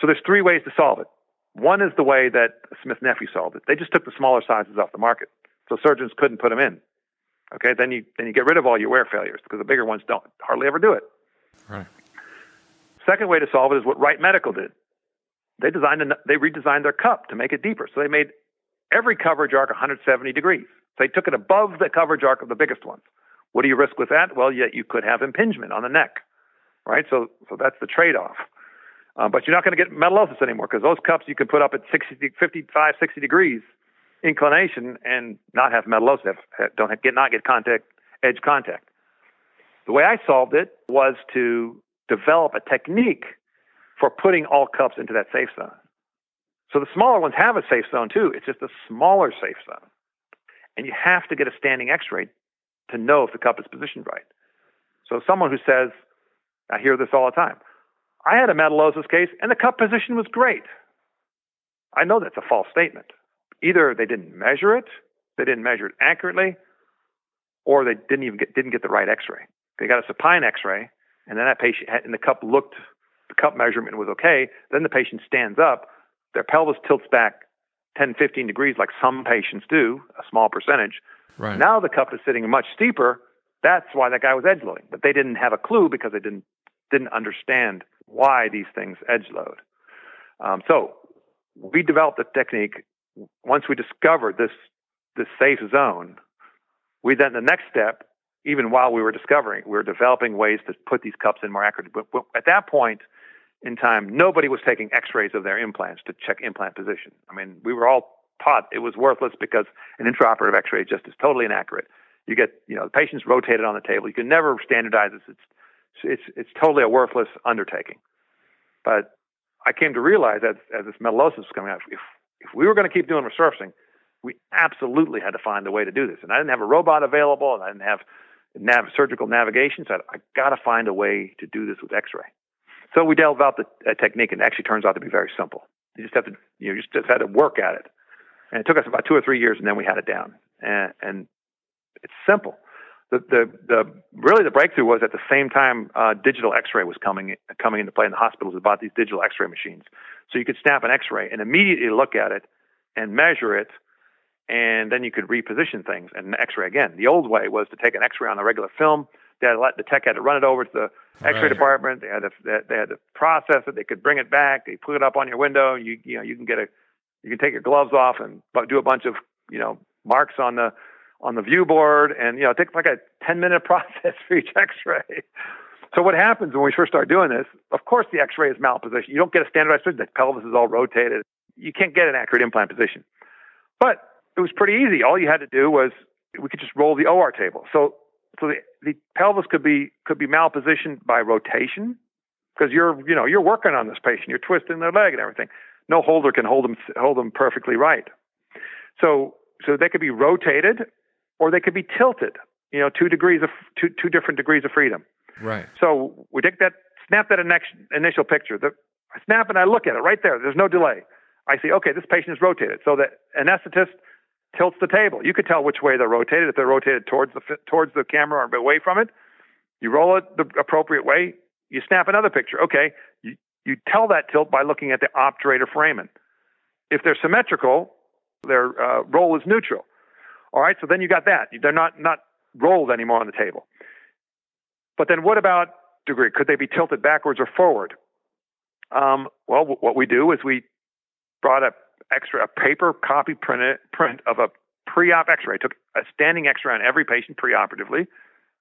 So there's three ways to solve it. One is the way that Smith Nephew solved it. They just took the smaller sizes off the market, so surgeons couldn't put them in. Okay, then you then you get rid of all your wear failures because the bigger ones don't hardly ever do it. Right. Second way to solve it is what Wright Medical did. They designed an, they redesigned their cup to make it deeper. So they made every coverage arc 170 degrees. So they took it above the coverage arc of the biggest ones. What do you risk with that? Well, yet you could have impingement on the neck right? So, so that's the trade-off. Uh, but you're not going to get metallosis anymore because those cups you can put up at 60, 55, 60 degrees inclination and not have metallosis, have, have, don't have, get not get contact edge contact. The way I solved it was to develop a technique for putting all cups into that safe zone. So the smaller ones have a safe zone too. It's just a smaller safe zone. And you have to get a standing x-ray to know if the cup is positioned right. So someone who says, I hear this all the time, I had a metallosis case and the cup position was great. I know that's a false statement. Either they didn't measure it, they didn't measure it accurately, or they didn't even get, didn't get the right x-ray. They got a supine x-ray and then that patient had, and the cup looked the cup measurement was okay. Then the patient stands up, their pelvis tilts back 10, 15 degrees, like some patients do, a small percentage. Right. Now the cup is sitting much steeper. That's why that guy was edge loading, but they didn't have a clue because they didn't didn't understand why these things edge load. Um, so we developed a technique. Once we discovered this this safe zone, we then the next step, even while we were discovering, we were developing ways to put these cups in more accurately. But, but at that point, in time, nobody was taking x-rays of their implants to check implant position. I mean, we were all taught it was worthless because an intraoperative x-ray just is totally inaccurate. You get, you know, the patient's rotated on the table. You can never standardize this. It's, it's, it's totally a worthless undertaking. But I came to realize as, as this metallosis was coming out, if, if we were going to keep doing resurfacing, we absolutely had to find a way to do this. And I didn't have a robot available, and I didn't have nav- surgical navigation, so I, I got to find a way to do this with X-ray. So we delved out the uh, technique, and it actually turns out to be very simple. You just have to, you know, you just had to work at it. And it took us about two or three years, and then we had it down. And, and it's simple. The, the, the really the breakthrough was at the same time uh, digital X-ray was coming coming into play in the hospitals about these digital X-ray machines. So you could snap an X-ray and immediately look at it and measure it, and then you could reposition things and X-ray again. The old way was to take an X-ray on a regular film. They had to let the tech had to run it over to the X-ray right. department. They had to they had to process it. They could bring it back. They put it up on your window. You you know you can get a you can take your gloves off and do a bunch of you know marks on the on the view board, and you know it takes like a ten minute process for each X-ray. So what happens when we first start doing this? Of course, the X-ray is malpositioned. You don't get a standardized position. The pelvis is all rotated. You can't get an accurate implant position. But it was pretty easy. All you had to do was we could just roll the OR table. So so the, the pelvis could be could be malpositioned by rotation because you're you know you're working on this patient, you're twisting their leg and everything. No holder can hold them hold them perfectly right. So so they could be rotated or they could be tilted. You know, two degrees of two two different degrees of freedom. Right. So we take that snap that initial picture. The, I snap and I look at it right there. There's no delay. I see, okay, this patient is rotated. So the anesthetist tilts the table. You could tell which way they're rotated. If they're rotated towards the towards the camera or away from it, you roll it the appropriate way. You snap another picture. Okay, you, you tell that tilt by looking at the obturator foramen. If they're symmetrical, their uh, roll is neutral. All right, so then you got that. They're not not rolled anymore on the table. But then what about degree? Could they be tilted backwards or forward? Um, well, w- what we do is we brought a X-ray, a paper copy print print of a pre-op X-ray. took a standing X-ray on every patient preoperatively.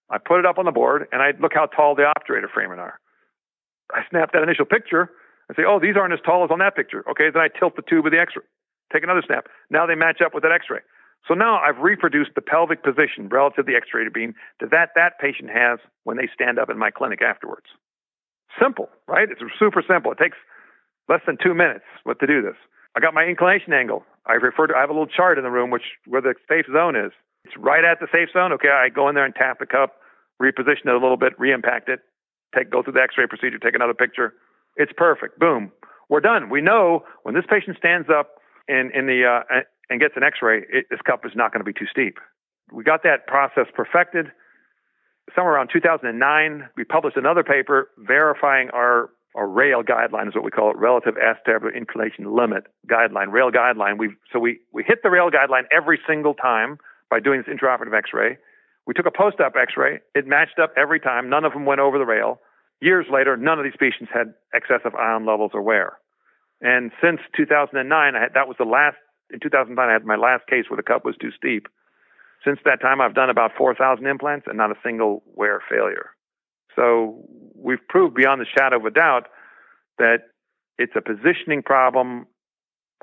I put it up on the board, and I look how tall the obturator foramen are. I snap that initial picture and say, "Oh, these aren't as tall as on that picture." Okay, then I tilt the tube of the X-ray. Take another snap. Now they match up with that X-ray. So now I've reproduced the pelvic position relative to the X-ray beam to that that patient has when they stand up in my clinic afterwards. Simple, right? It's super simple. It takes less than two minutes what to do this. I got my inclination angle. I refer to I have a little chart in the room which where the safe zone is. It's right at the safe zone. Okay, I go in there and tap the cup, reposition it a little bit, re-impact it, take go through the X-ray procedure, take another picture. It's perfect. Boom, we're done. We know when this patient stands up in in the uh, and gets an X-ray, it, this cup is not going to be too steep. We got that process perfected. Somewhere around 2009, we published another paper verifying our or rail guideline is what we call it, relative acetabular inclination limit guideline, rail guideline. We so we we hit the rail guideline every single time by doing this intraoperative X-ray. We took a post-op X-ray. It matched up every time. None of them went over the rail. Years later, none of these patients had excessive ion levels or wear. And since 2009, had, that was the last. In 2009, I had my last case where the cup was too steep. Since that time, I've done about 4,000 implants and not a single wear failure. So we've proved beyond the shadow of a doubt that it's a positioning problem,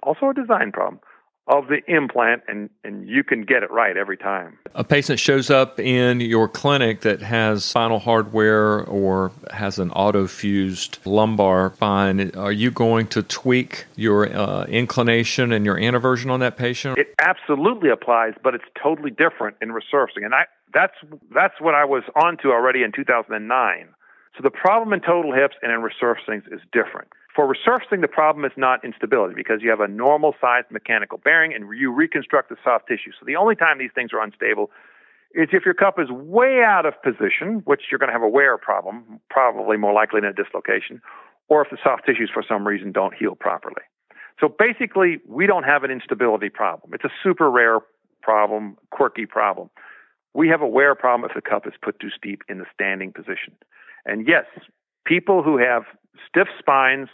also a design problem of the implant and, and you can get it right every time. A patient shows up in your clinic that has spinal hardware or has an auto fused lumbar spine. Are you going to tweak your uh, inclination and your anteversion on that patient? It absolutely applies, but it's totally different in resurfacing. And I, that's, that's what I was onto already in 2009. So the problem in total hips and in resurfacing is different. For resurfacing, the problem is not instability because you have a normal sized mechanical bearing and you reconstruct the soft tissue. So the only time these things are unstable is if your cup is way out of position, which you're going to have a wear problem, probably more likely than a dislocation, or if the soft tissues for some reason don't heal properly. So basically, we don't have an instability problem. It's a super rare problem, quirky problem. We have a wear problem if the cup is put too steep in the standing position. And yes, people who have stiff spines,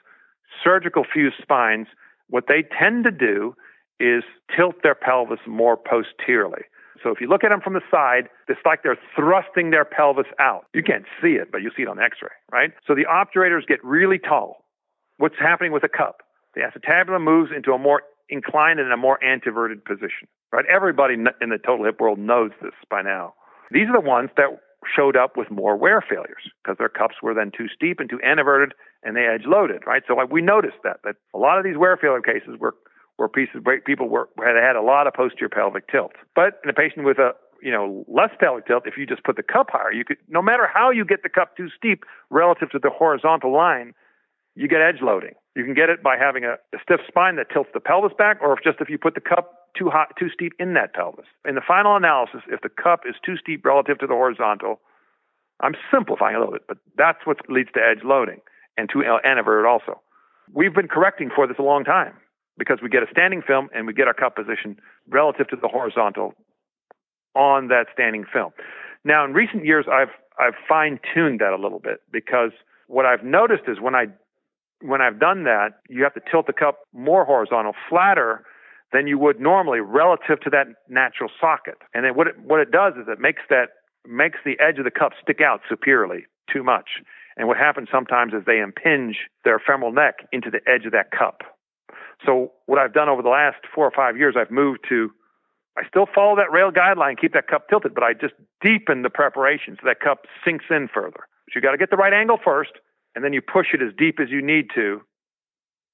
surgical fused spines, what they tend to do is tilt their pelvis more posteriorly. So if you look at them from the side, it's like they're thrusting their pelvis out. You can't see it, but you see it on X-ray, right? So the obturators get really tall. What's happening with the cup? The acetabulum moves into a more inclined and a more anteverted position, right? Everybody in the total hip world knows this by now. These are the ones that showed up with more wear failures because their cups were then too steep and too anteverted and they edge loaded, right? So we noticed that that a lot of these wear failure cases were were pieces people were had had a lot of posterior pelvic tilt. But in a patient with a you know less pelvic tilt, if you just put the cup higher, you could no matter how you get the cup too steep relative to the horizontal line, you get edge loading. You can get it by having a, a stiff spine that tilts the pelvis back, or if just if you put the cup too hot, too steep in that pelvis. In the final analysis, if the cup is too steep relative to the horizontal, I'm simplifying a little bit, but that's what leads to edge loading and to anteverted also. We've been correcting for this a long time because we get a standing film and we get our cup position relative to the horizontal on that standing film. Now, in recent years, I've I've fine tuned that a little bit because what I've noticed is when I when I've done that, you have to tilt the cup more horizontal, flatter than you would normally relative to that natural socket. And then what it, what it does is it makes that makes the edge of the cup stick out superiorly too much. And what happens sometimes is they impinge their femoral neck into the edge of that cup. So what I've done over the last four or five years, I've moved to I still follow that rail guideline, keep that cup tilted, but I just deepen the preparation so that cup sinks in further. So you got to get the right angle first, and then you push it as deep as you need to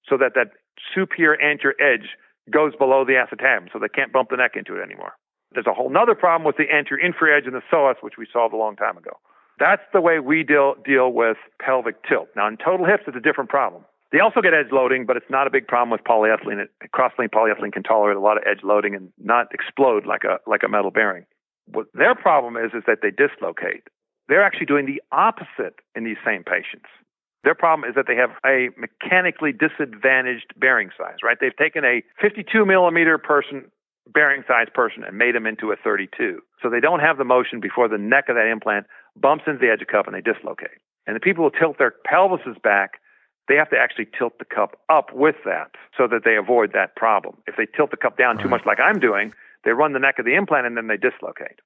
so that that superior anterior edge goes below the acetabulum so they can't bump the neck into it anymore. There's a whole other problem with the anterior inferior edge and the psoas, which we solved a long time ago. That's the way we deal, deal with pelvic tilt. Now, in total hips, it's a different problem. They also get edge loading, but it's not a big problem with polyethylene. Cross-linked polyethylene can tolerate a lot of edge loading and not explode like a like a metal bearing. What their problem is is that they dislocate. They're actually doing the opposite in these same patients. Their problem is that they have a mechanically disadvantaged bearing size, right? They've taken a 52 millimeter person, bearing size person, and made them into a 32. So they don't have the motion before the neck of that implant bumps into the edge of the cup and they dislocate. And the people who tilt their pelvises back, they have to actually tilt the cup up with that so that they avoid that problem. If they tilt the cup down right. too much, like I'm doing, they run the neck of the implant and then they dislocate.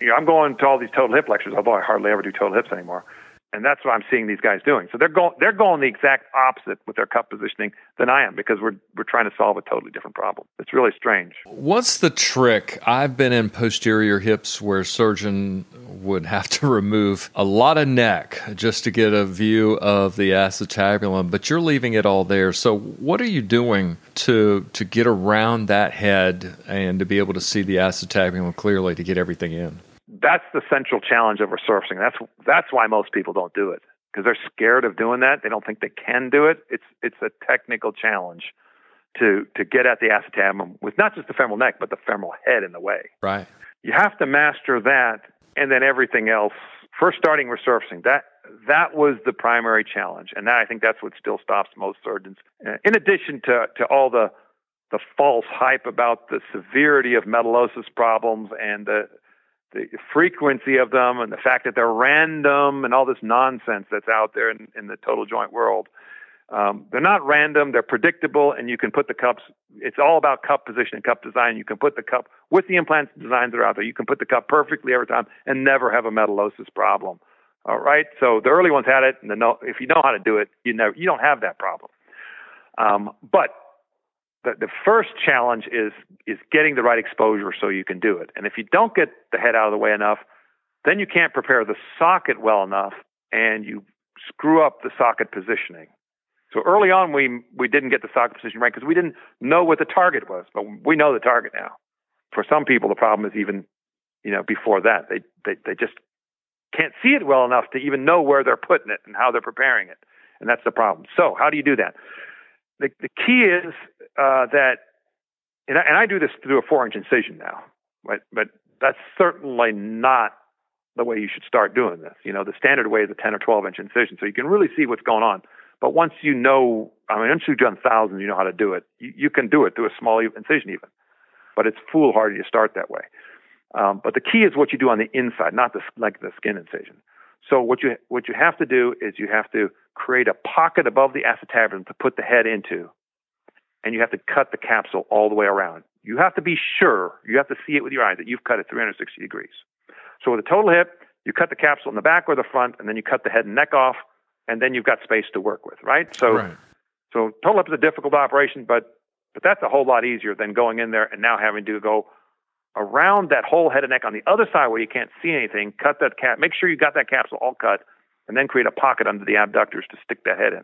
You know, I'm going to all these total hip lectures, although I hardly ever do total hips anymore and that's what I'm seeing these guys doing. So they're going they're going the exact opposite with their cup positioning than I am because we're we're trying to solve a totally different problem. It's really strange. What's the trick? I've been in posterior hips where surgeon would have to remove a lot of neck just to get a view of the acetabulum, but you're leaving it all there. So what are you doing to to get around that head and to be able to see the acetabulum clearly to get everything in? That's the central challenge of resurfacing. That's that's why most people don't do it because they're scared of doing that. They don't think they can do it. It's it's a technical challenge to to get at the acetabulum with not just the femoral neck but the femoral head in the way. Right. You have to master that, and then everything else. First, starting resurfacing that that was the primary challenge, and that I think that's what still stops most surgeons. Uh, in addition to to all the the false hype about the severity of metallosis problems and the the frequency of them and the fact that they're random and all this nonsense that's out there in, in the total joint world. Um, they're not random, they're predictable, and you can put the cups, it's all about cup position and cup design. You can put the cup with the implant designs that are out there, you can put the cup perfectly every time and never have a metallosis problem. All right. So the early ones had it, and the no, if you know how to do it, you never you don't have that problem. Um, but the, the first challenge is is getting the right exposure so you can do it. And if you don't get the head out of the way enough, then you can't prepare the socket well enough, and you screw up the socket positioning. So early on, we we didn't get the socket position right because we didn't know what the target was, but we know the target now. For some people, the problem is even, you know, before that, they they they just can't see it well enough to even know where they're putting it and how they're preparing it, and that's the problem. So how do you do that? The the key is uh, that, and I, and I do this through a four inch incision now, but but that's certainly not the way you should start doing this. You know, the standard way is a 10 or 12 inch incision, so you can really see what's going on. But once you know, I mean, once you've done thousands, you know how to do it. You, you can do it through a small incision even, but it's foolhardy to start that way. Um, but the key is what you do on the inside, not the like the skin incision. So what you what you have to do is you have to create a pocket above the acetabulum to put the head into, and you have to cut the capsule all the way around. You have to be sure, you have to see it with your eyes that you've cut it 360 degrees. So with a total hip, you cut the capsule in the back or the front, and then you cut the head and neck off, and then you've got space to work with, right? So, right. so total hip is a difficult operation, but but that's a whole lot easier than going in there and now having to go around that whole head and neck on the other side where you can't see anything. Cut that cap. Make sure you got that capsule all cut, and then create a pocket under the abductors to stick that head in.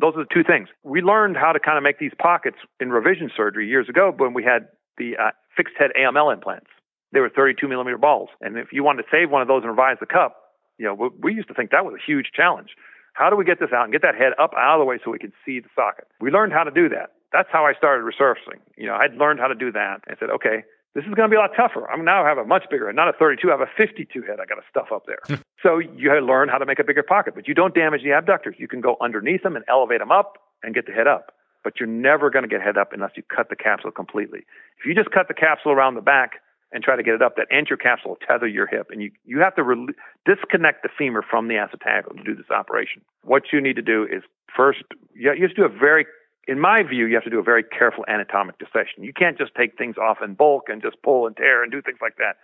Those are the two things. We learned how to kind of make these pockets in revision surgery years ago when we had the uh, fixed head AML implants. They were 32 millimeter balls. And if you wanted to save one of those and revise the cup, you know, we, we used to think that was a huge challenge. How do we get this out and get that head up out of the way so we can see the socket? We learned how to do that. That's how I started resurfacing. You know, I'd learned how to do that I said, okay, this is going to be a lot tougher. I'm now have a much bigger, not a 32, I have a 52 head. I got to stuff up there. so you learn how to make a bigger pocket, but you don't damage the abductors. You can go underneath them and elevate them up and get the head up, but you're never going to get head up unless you cut the capsule completely. If you just cut the capsule around the back, and try to get it up, that anterior capsule will tether your hip, and you you have to re- disconnect the femur from the acetabulum to do this operation. What you need to do is first you have to do a very in my view, you have to do a very careful anatomic dissection. You can't just take things off in bulk and just pull and tear and do things like that.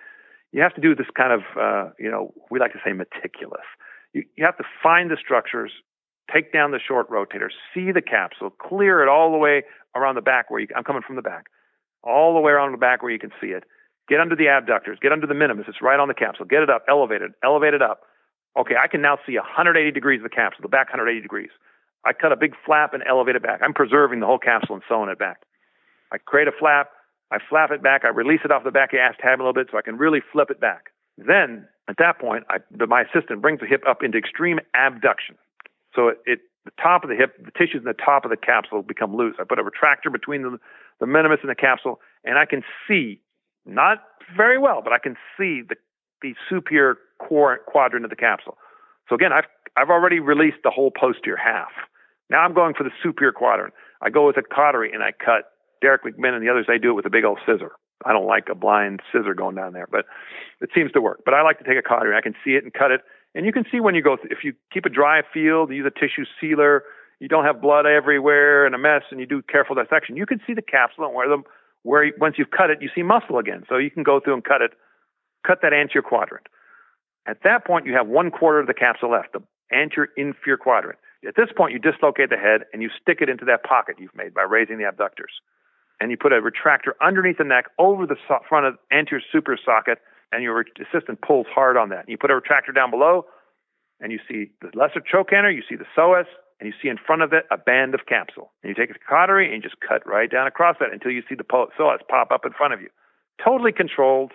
You have to do this kind of, uh, you know, we like to say meticulous. You, you have to find the structures, take down the short rotator, see the capsule, clear it all the way around the back where you, I'm coming from the back, all the way around the back where you can see it, Get under the abductors. Get under the minimus. It's right on the capsule. Get it up. Elevate it. Elevate it up. Okay, I can now see 180 degrees of the capsule, the back 180 degrees. I cut a big flap and elevate it back. I'm preserving the whole capsule and sewing it back. I create a flap. I flap it back. I release it off the back of the acetabulum a little bit so I can really flip it back. Then, at that point, I, my assistant brings the hip up into extreme abduction. So it, it the top of the hip, the tissues in the top of the capsule become loose. I put a retractor between the, the minimus and the capsule, and I can see not very well, but I can see the, the superior quadrant of the capsule. So again, I've, I've already released the whole posterior half. Now I'm going for the superior quadrant. I go with a cautery and I cut. Derek McMinn and the others, they do it with a big old scissor. I don't like a blind scissor going down there, but it seems to work. But I like to take a cautery. I can see it and cut it. And you can see when you go, if you keep a dry field, use a tissue sealer, you don't have blood everywhere and a mess, and you do careful dissection, you can see the capsule and where the where once you've cut it, you see muscle again. So you can go through and cut it, cut that anterior quadrant. At that point, you have one quarter of the capsule left, the anterior inferior quadrant. At this point, you dislocate the head and you stick it into that pocket you've made by raising the abductors. And you put a retractor underneath the neck over the so- front of anterior super socket, and your assistant pulls hard on that. You put a retractor down below, and you see the lesser trochanter, you see the psoas, and you see in front of it a band of capsule. And you take a cautery and you just cut right down across that until you see the psoas pop up in front of you. Totally controlled,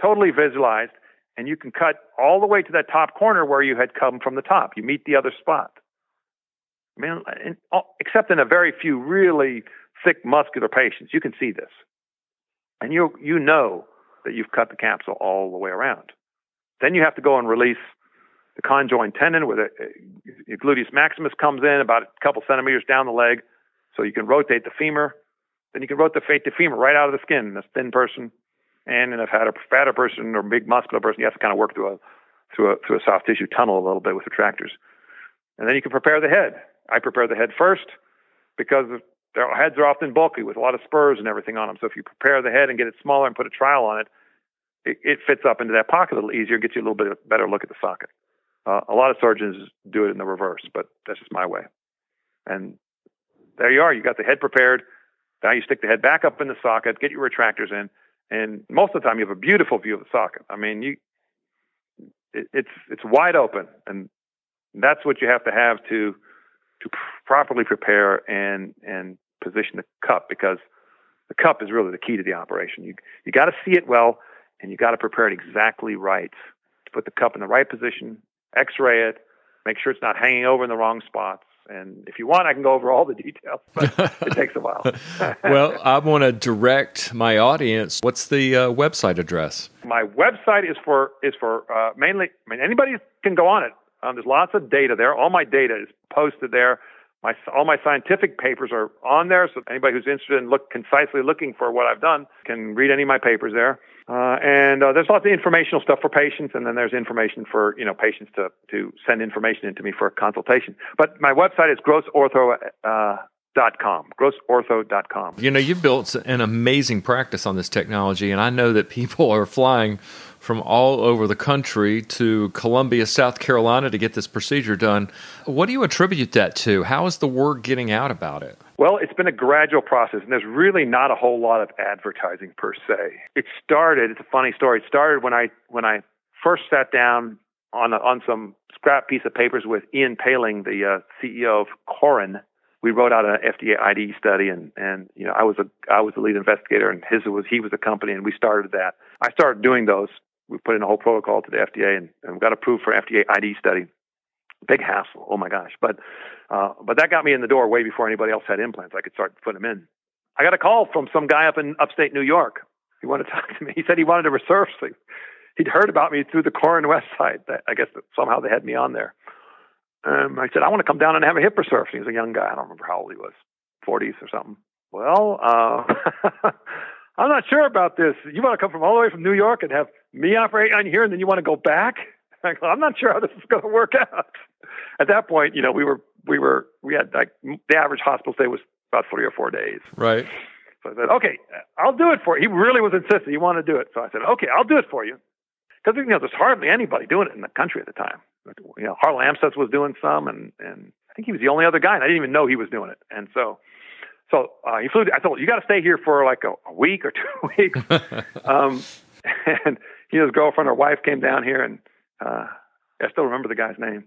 totally visualized, and you can cut all the way to that top corner where you had come from the top. You meet the other spot. I mean, in, except in a very few really thick muscular patients, you can see this. And you you know that you've cut the capsule all the way around. Then you have to go and release the conjoined tendon where the uh, gluteus maximus comes in about a couple centimeters down the leg. So you can rotate the femur. Then you can rotate the femur right out of the skin in a thin person. And in a fatter, fatter person or big muscular person, you have to kind of work through a, through a, through a soft tissue tunnel a little bit with retractors. And then you can prepare the head. I prepare the head first because their heads are often bulky with a lot of spurs and everything on them. So if you prepare the head and get it smaller and put a trowel on it, it, it fits up into that pocket a little easier, gets you a little bit better look at the socket. Uh, a lot of surgeons do it in the reverse, but that's just my way. And there you are. You got the head prepared. Now you stick the head back up in the socket, get your retractors in, and most of the time you have a beautiful view of the socket. I mean, you it, it's it's wide open, and that's what you have to have to to properly prepare and and position the cup because the cup is really the key to the operation. You you got to see it well, and you got to prepare it exactly right to put the cup in the right position, X-ray it, make sure it's not hanging over in the wrong spots. And if you want, I can go over all the details, but it takes a while. well, I want to direct my audience. What's the uh, website address? My website is for is for uh, mainly. I mean, anybody can go on it. Um, there's lots of data there. All my data is posted there. My all my scientific papers are on there, so anybody who's interested in look concisely looking for what I've done can read any of my papers there. Uh, and uh, there's lots of informational stuff for patients, and then there's information for you know patients to to send information into me for consultation. But my website is grossortho. Uh, Dot com, grossortho.com. You know, you've built an amazing practice on this technology, and I know that people are flying from all over the country to Columbia, South Carolina to get this procedure done. What do you attribute that to? How is the word getting out about it? Well, it's been a gradual process, and there's really not a whole lot of advertising per se. It started. It's a funny story. It started when I when I first sat down on a, on some scrap piece of papers with Ian Paling, the uh, CEO of Corin. We wrote out an FDA IDE study, and and you know I was a I was the lead investigator, and his was he was a company, and we started that. I started doing those we put in a whole protocol to the FDA and, and got approved for FDA ID study. Big hassle, oh my gosh! But uh, but that got me in the door way before anybody else had implants. I could start putting them in. I got a call from some guy up in upstate New York. He wanted to talk to me. He said he wanted to resurface. He'd heard about me through the Corin website. I guess somehow they had me on there. Um, I said, I want to come down and have a hip resurfacing. He was a young guy. I don't remember how old he was, 40s or something. Well, uh, I'm not sure about this. You want to come from all the way from New York and have me operate on here, and then you want to go back? I'm not sure how this is going to work out. At that point, you know, we were we were we had like the average hospital stay was about three or four days. Right. So I said, okay, I'll do it for you. He really was insistent. He wanted to do it. So I said, okay, I'll do it for you. Because you know, there's hardly anybody doing it in the country at the time. You know, Harlan Amstutz was doing some, and and I think he was the only other guy, and I didn't even know he was doing it. And so so uh, he flew. I told him, you got to stay here for like a, a week or two weeks. um, and he and his girlfriend or wife came down here, and uh, I still remember the guy's name.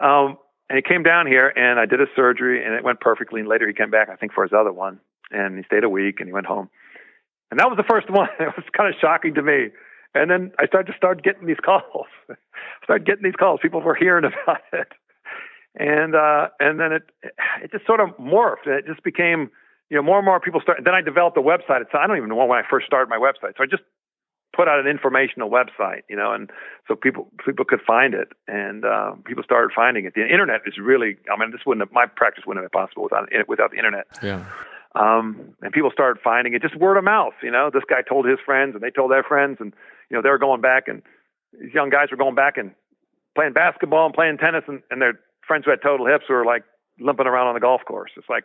Um, and he came down here, and I did a surgery, and it went perfectly. And later he came back, I think, for his other one, and he stayed a week, and he went home. And that was the first one. It was kind of shocking to me. And then I started to start getting these calls. started getting these calls. People were hearing about it, and uh, and then it it just sort of morphed. And it just became you know, more and more people start. Then I developed a website. It's, I don't even know when I first started my website. So I just put out an informational website, you know, and so people people could find it, and uh, people started finding it. The internet is really. I mean, this wouldn't have, my practice wouldn't have been possible without without the internet. Yeah. Um, and people started finding it just word of mouth. You know, this guy told his friends, and they told their friends, and you know, they were going back, and these young guys were going back and playing basketball and playing tennis, and, and their friends who had total hips were like limping around on the golf course. It's like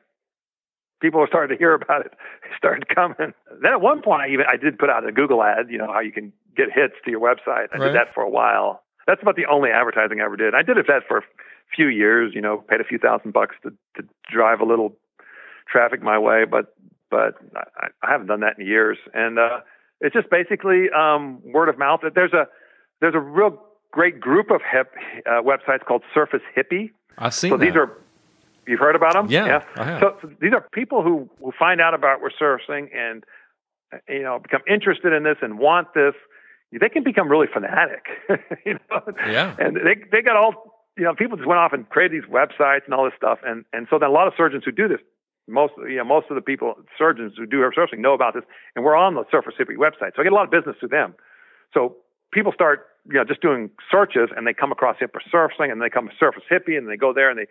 people were starting to hear about it. It started coming. Then at one point, I even I did put out a Google ad. You know how you can get hits to your website. I right. did that for a while. That's about the only advertising I ever did. I did it that for a few years. You know, paid a few thousand bucks to to drive a little traffic my way, but but I, I haven't done that in years. And uh, it's just basically um, word of mouth. There's a there's a real great group of hip uh, websites called Surface Hippy. I've seen. So that. these are You've heard about them? Yeah. yeah. So, so, these are people who, who find out about resurfacing and you know become interested in this and want this. They can become really fanatic. you know? Yeah. And they they got all you know people just went off and created these websites and all this stuff and and so then a lot of surgeons who do this most you know most of the people surgeons who do resurfacing know about this and we're on the Surface Hippy website so I get a lot of business through them. So people start you know just doing searches and they come across hip resurfacing and they come to Surface Hippy and they go there and they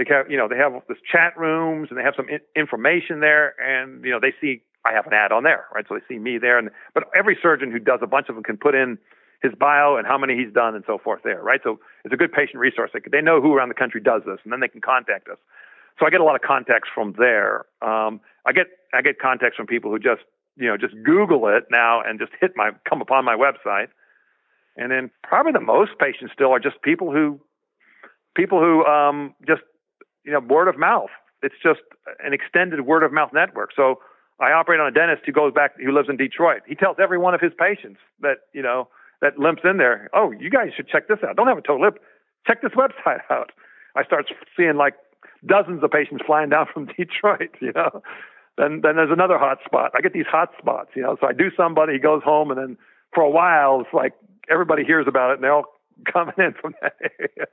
they have you know they have this chat rooms and they have some in- information there and you know they see I have an ad on there right? So they see me there and but every surgeon who does a bunch of them can put in his bio and how many he's done and so forth there right? So it's a good patient resource. They, they know who around the country does this and then they can contact us. So I get a lot of contacts from there. Um, I get I get contacts from people who just you know just Google it now and just hit my come upon my website. And then probably the most patients still are just people who people who um, just you know word of mouth. It's just an extended word of mouth network. So I operate on a dentist who goes back who lives in Detroit. He tells every one of his patients that you know that limps in there. Oh, you guys should check this out. Don't have a total hip. Check this website out. I start seeing like dozens of patients flying down from Detroit. You know, then then there's another hot spot. I get these hot spots. You know, so I do somebody, he goes home, and then for a while it's like everybody hears about it, and they all coming in from that area.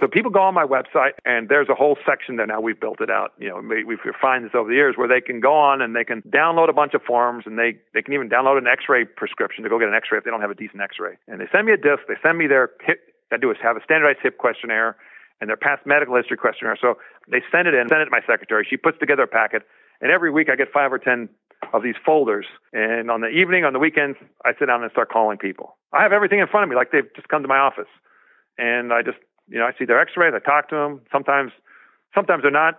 So people go on my website, and there's a whole section there now. We've built it out. You know, we, we've refined this over the years where they can go on and they can download a bunch of forms, and they they can even download an X-ray prescription to go get an X-ray if they don't have a decent X-ray. And they send me a disc. They send me their hip. I do is have a standardized hip questionnaire and their past medical history questionnaire. So they send it in, send it to my secretary. She puts together a packet, and every week I get five or ten of these folders. And on the evening, on the weekends, I sit down and start calling people. I have everything in front of me, like they've just come to my office, and I just, you know, I see their X-rays, I talk to them. Sometimes, sometimes they're not,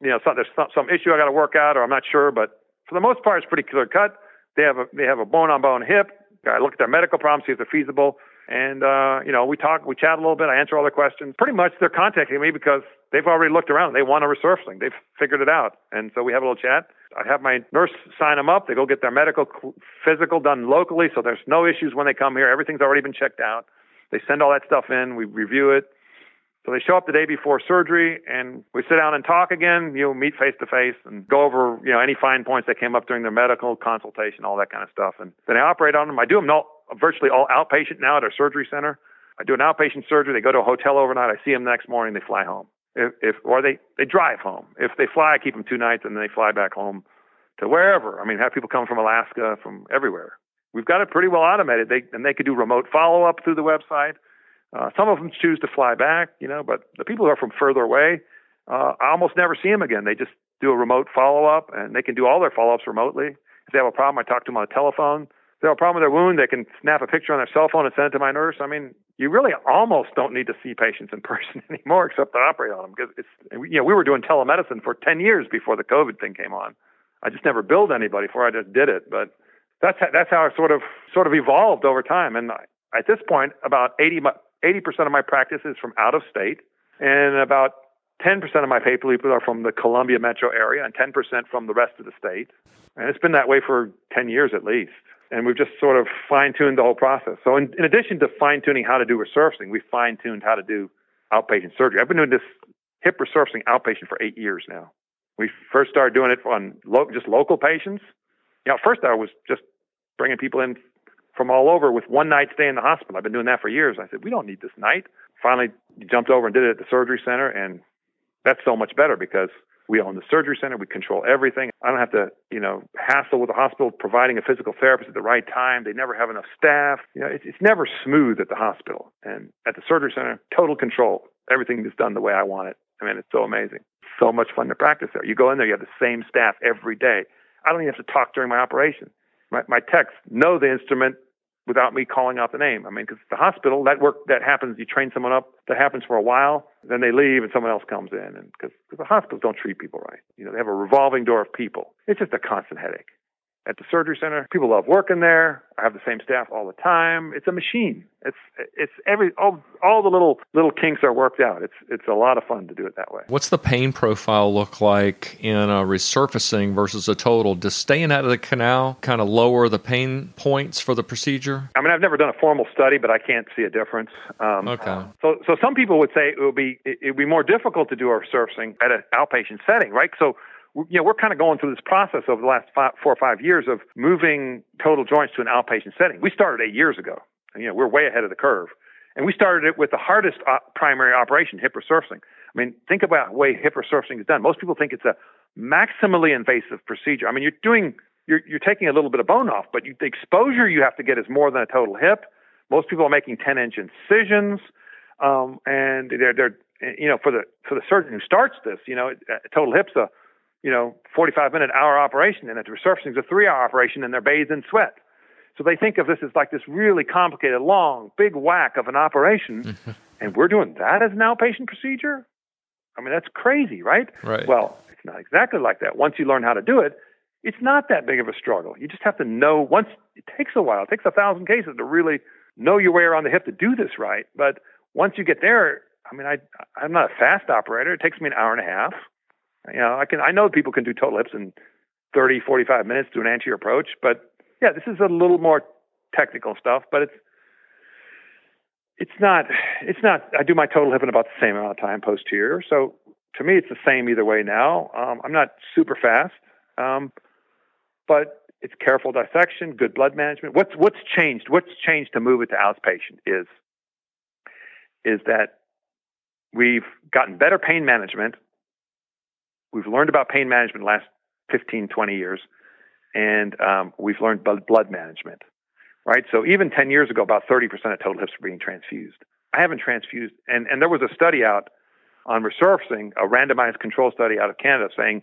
you know, some, there's some, some issue I got to work out, or I'm not sure. But for the most part, it's pretty clear cut. They have a they have a bone-on-bone hip. I look at their medical problems, see if they're feasible. And uh, you know, we talk, we chat a little bit. I answer all their questions. Pretty much, they're contacting me because they've already looked around. They want a resurfacing. They've figured it out, and so we have a little chat. I have my nurse sign them up. They go get their medical physical done locally, so there's no issues when they come here. Everything's already been checked out. They send all that stuff in. We review it. So they show up the day before surgery, and we sit down and talk again. You know, meet face to face and go over you know any fine points that came up during their medical consultation, all that kind of stuff. And then I operate on them. I do them all, virtually all outpatient now at our surgery center. I do an outpatient surgery. They go to a hotel overnight. I see them the next morning. They fly home if, if or they they drive home. If they fly, I keep them two nights and then they fly back home to wherever. I mean, have people come from Alaska, from everywhere. We've got it pretty well automated. They and they could do remote follow up through the website. Uh, some of them choose to fly back, you know, but the people who are from further away, uh, I almost never see them again. They just do a remote follow up, and they can do all their follow ups remotely. If they have a problem, I talk to them on the telephone have a problem with their wound, they can snap a picture on their cell phone and send it to my nurse. I mean, you really almost don't need to see patients in person anymore, except to operate on them because it's you know we were doing telemedicine for 10 years before the COVID thing came on. I just never billed anybody before I just did it, but that's how, that's how it sort of sort of evolved over time. And at this point, about 80 percent of my practice is from out of state, and about 10% of my people are from the Columbia metro area, and 10% from the rest of the state. And it's been that way for 10 years at least and we've just sort of fine tuned the whole process. So, in, in addition to fine tuning how to do resurfacing, we fine tuned how to do outpatient surgery. I've been doing this hip resurfacing outpatient for eight years now. We first started doing it on lo- just local patients. You know, first I was just bringing people in from all over with one night stay in the hospital. I've been doing that for years. I said, we don't need this night. Finally, jumped over and did it at the surgery center, and that's so much better because we own the surgery center. We control everything. I don't have to, you know, hassle with the hospital providing a physical therapist at the right time. They never have enough staff. You know, it's, it's never smooth at the hospital. And at the surgery center, total control. Everything is done the way I want it. I mean, it's so amazing. So much fun to practice there. You go in there, you have the same staff every day. I don't even have to talk during my operation. My, my techs know the instrument without me calling out the name. I mean, because the hospital, that work that happens, you train someone up, that happens for a while, then they leave and someone else comes in. And because the hospitals don't treat people right, you know, they have a revolving door of people. It's just a constant headache at the surgery center. People love working there. I have the same staff all the time. It's a machine. It's it's every all all the little little kinks are worked out. It's it's a lot of fun to do it that way. What's the pain profile look like in a resurfacing versus a total? Does staying out of the canal kind of lower the pain points for the procedure? I mean, I've never done a formal study, but I can't see a difference. Um, okay. So so some people would say it would be it would be more difficult to do a resurfacing at an outpatient setting, right? So you know, we're kind of going through this process over the last five, four or five years of moving total joints to an outpatient setting. We started eight years ago. And, you know, we're way ahead of the curve. And we started it with the hardest op- primary operation, hip resurfacing. I mean, think about the way hip resurfacing is done. Most people think it's a maximally invasive procedure. I mean, you're doing, you're, you're taking a little bit of bone off, but you, the exposure you have to get is more than a total hip. Most people are making 10 inch incisions. Um, and they're, they're, you know, for the, for the surgeon who starts this, you know, total hip's a, you know, 45 minute hour operation and the resurfacing is a three hour operation and they're bathed in sweat. So they think of this as like this really complicated, long, big whack of an operation. and we're doing that as an outpatient procedure? I mean, that's crazy, right? Right. Well, it's not exactly like that. Once you learn how to do it, it's not that big of a struggle. You just have to know once it takes a while. It takes a thousand cases to really know your way around the hip to do this right. But once you get there, I mean, I I'm not a fast operator. It takes me an hour and a half. You know, I can I know people can do total hips in 30, 45 minutes to an anterior approach, but yeah, this is a little more technical stuff, but it's it's not it's not I do my total hip in about the same amount of time posterior. So to me it's the same either way now. Um, I'm not super fast. Um, but it's careful dissection, good blood management. What's what's changed? What's changed to move it to outpatient is is that we've gotten better pain management. We've learned about pain management last 15, 20 years, and um, we've learned blood management. Right. So even 10 years ago, about 30% of total hips were being transfused. I haven't transfused, and and there was a study out on resurfacing, a randomized control study out of Canada, saying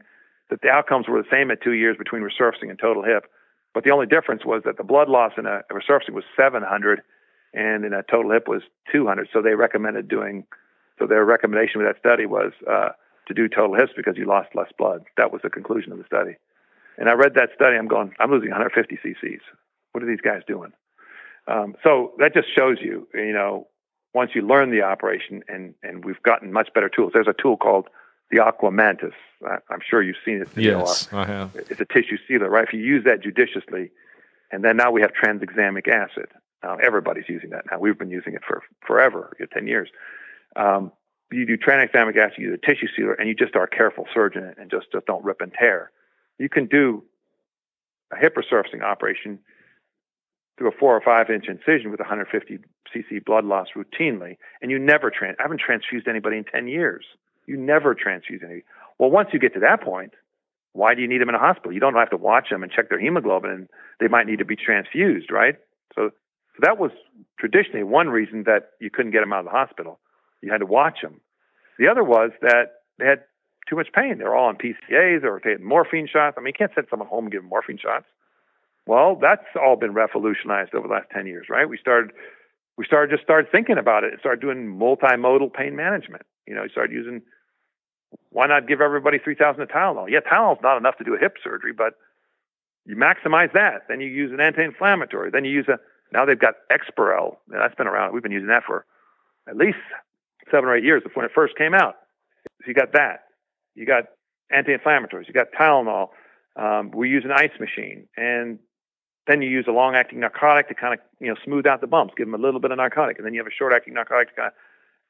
that the outcomes were the same at two years between resurfacing and total hip. But the only difference was that the blood loss in a, resurfacing was 700 and in a total hip was 200. So they recommended doing, so their recommendation with that study was uh, to do total hips because you lost less blood. That was the conclusion of the study. And I read that study, I'm going, I'm losing 150 cc's. What are these guys doing? Um, so that just shows you, you know, once you learn the operation and, and we've gotten much better tools. There's a tool called the Aquamantys. I, am sure you've seen it. Yes, I have. It's a tissue sealer, right? If you use that judiciously, and then now we have tranexamic acid. Now everybody's using that now. We've been using it for forever, 10 years. Um, you do tranexamic acid, you do a tissue sealer, and you just are a careful surgeon and just, just don't rip and tear. You can do a hip resurfacing operation through a four or five inch incision with 150 cc blood loss routinely, and you never trans. I haven't transfused anybody in 10 years. You never transfuse anybody. Well, once you get to that point, why do you need them in a hospital? You don't have to watch them and check their hemoglobin, and they might need to be transfused, right? So, so that was traditionally one reason that you couldn't get them out of the hospital. You had to watch them. The other was that they had too much pain. They're all on PCAs or they had morphine shots. I mean, you can't send someone home and give them morphine shots. Well, that's all been revolutionized over the last 10 years, right? We started we started just started thinking about it and started doing multimodal pain management. You know, we started using why not give everybody 3,000 of Tylenol? Yeah, Tylenol's not enough to do a hip surgery, but you maximize that. Then you use an anti-inflammatory. Then you use a, now they've got Exparel. That's been around. We've been using that for at least seven or eight years when it first came out. So you got that. You got anti-inflammatories. You got Tylenol. Um, we use an ice machine. And then you use a long-acting narcotic to kind of, you know, smooth out the bumps, give them a little bit of narcotic. And then you have a short-acting narcotic to kind of,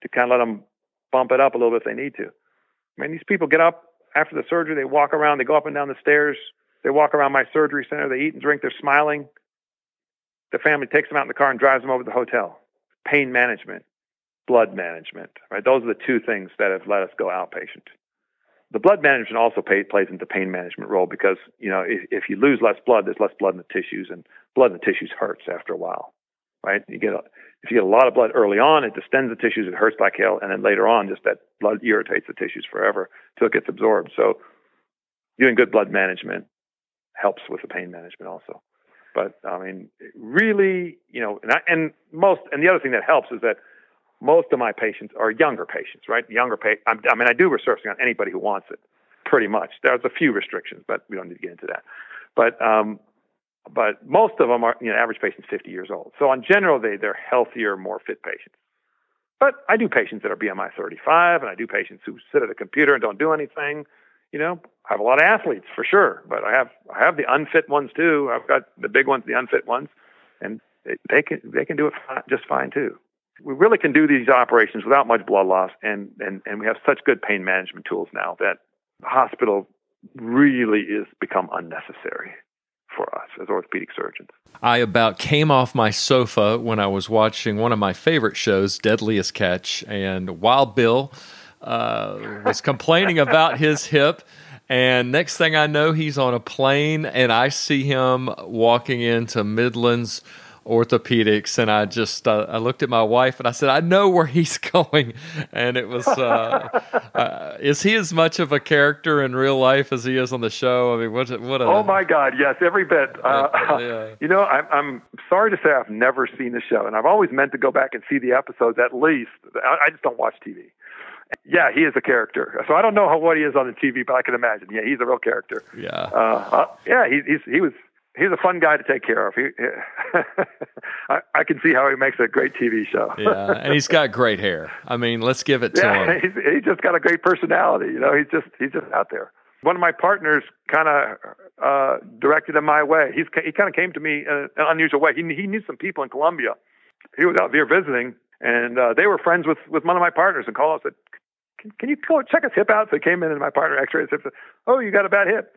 to kind of let them bump it up a little bit if they need to. I mean, these people get up after the surgery, they walk around, they go up and down the stairs, they walk around my surgery center, they eat and drink, they're smiling. The family takes them out in the car and drives them over to the hotel. Pain management, blood management, right? Those are the two things that have let us go outpatient. The blood management also pay, plays into pain management role because you know if, if you lose less blood, there's less blood in the tissues, and blood in the tissues hurts after a while, right? You get a, if you get a lot of blood early on, it distends the tissues, it hurts like hell, and then later on, just that blood irritates the tissues forever until it gets absorbed. So, doing good blood management helps with the pain management also. But I mean, really, you know, and, I, and most, and the other thing that helps is that most of my patients are younger patients, right? Younger pa- I mean, I do resurfacing on anybody who wants it, pretty much. There's a few restrictions, but we don't need to get into that. But um, but most of them are, you know, average patient's 50 years old. So on general, they, they're healthier, more fit patients. But I do patients that are BMI 35, and I do patients who sit at a computer and don't do anything. You know, I have a lot of athletes for sure, but I have I have the unfit ones too. I've got the big ones, the unfit ones, and they, they can they can do it just fine too. We really can do these operations without much blood loss, and and and we have such good pain management tools now that the hospital really is become unnecessary for us as orthopedic surgeons. I about came off my sofa when I was watching one of my favorite shows, Deadliest Catch, and Wild Bill uh, was complaining about his hip. And next thing I know, he's on a plane, and I see him walking into Midlands orthopedics and i just uh, i looked at my wife and i said i know where he's going and it was uh, uh, is he as much of a character in real life as he is on the show i mean what what a, oh my god yes every bit uh, yeah. you know I'm, I'm sorry to say i've never seen the show and i've always meant to go back and see the episodes at least i, I just don't watch tv yeah, he is a character. So I don't know how what he is on the TV, but I can imagine. Yeah, he's a real character. Yeah. Uh, uh, yeah, he, he's he was he's a fun guy to take care of. He, I, I, can see how he makes a great TV show. yeah, and he's got great hair. I mean, let's give it to yeah, him. He's, he's just got a great personality. You know, he's just he's just out there. One of my partners kind of uh, directed him my way. He's he kind of came to me in an unusual way. He he knew some people in Columbia. He was out there visiting, and uh, they were friends with with one of my partners. And called us said, "Can, can you go check his hip out?" So he came in, and my partner X-rayed his hip. Said, "Oh, you got a bad hip."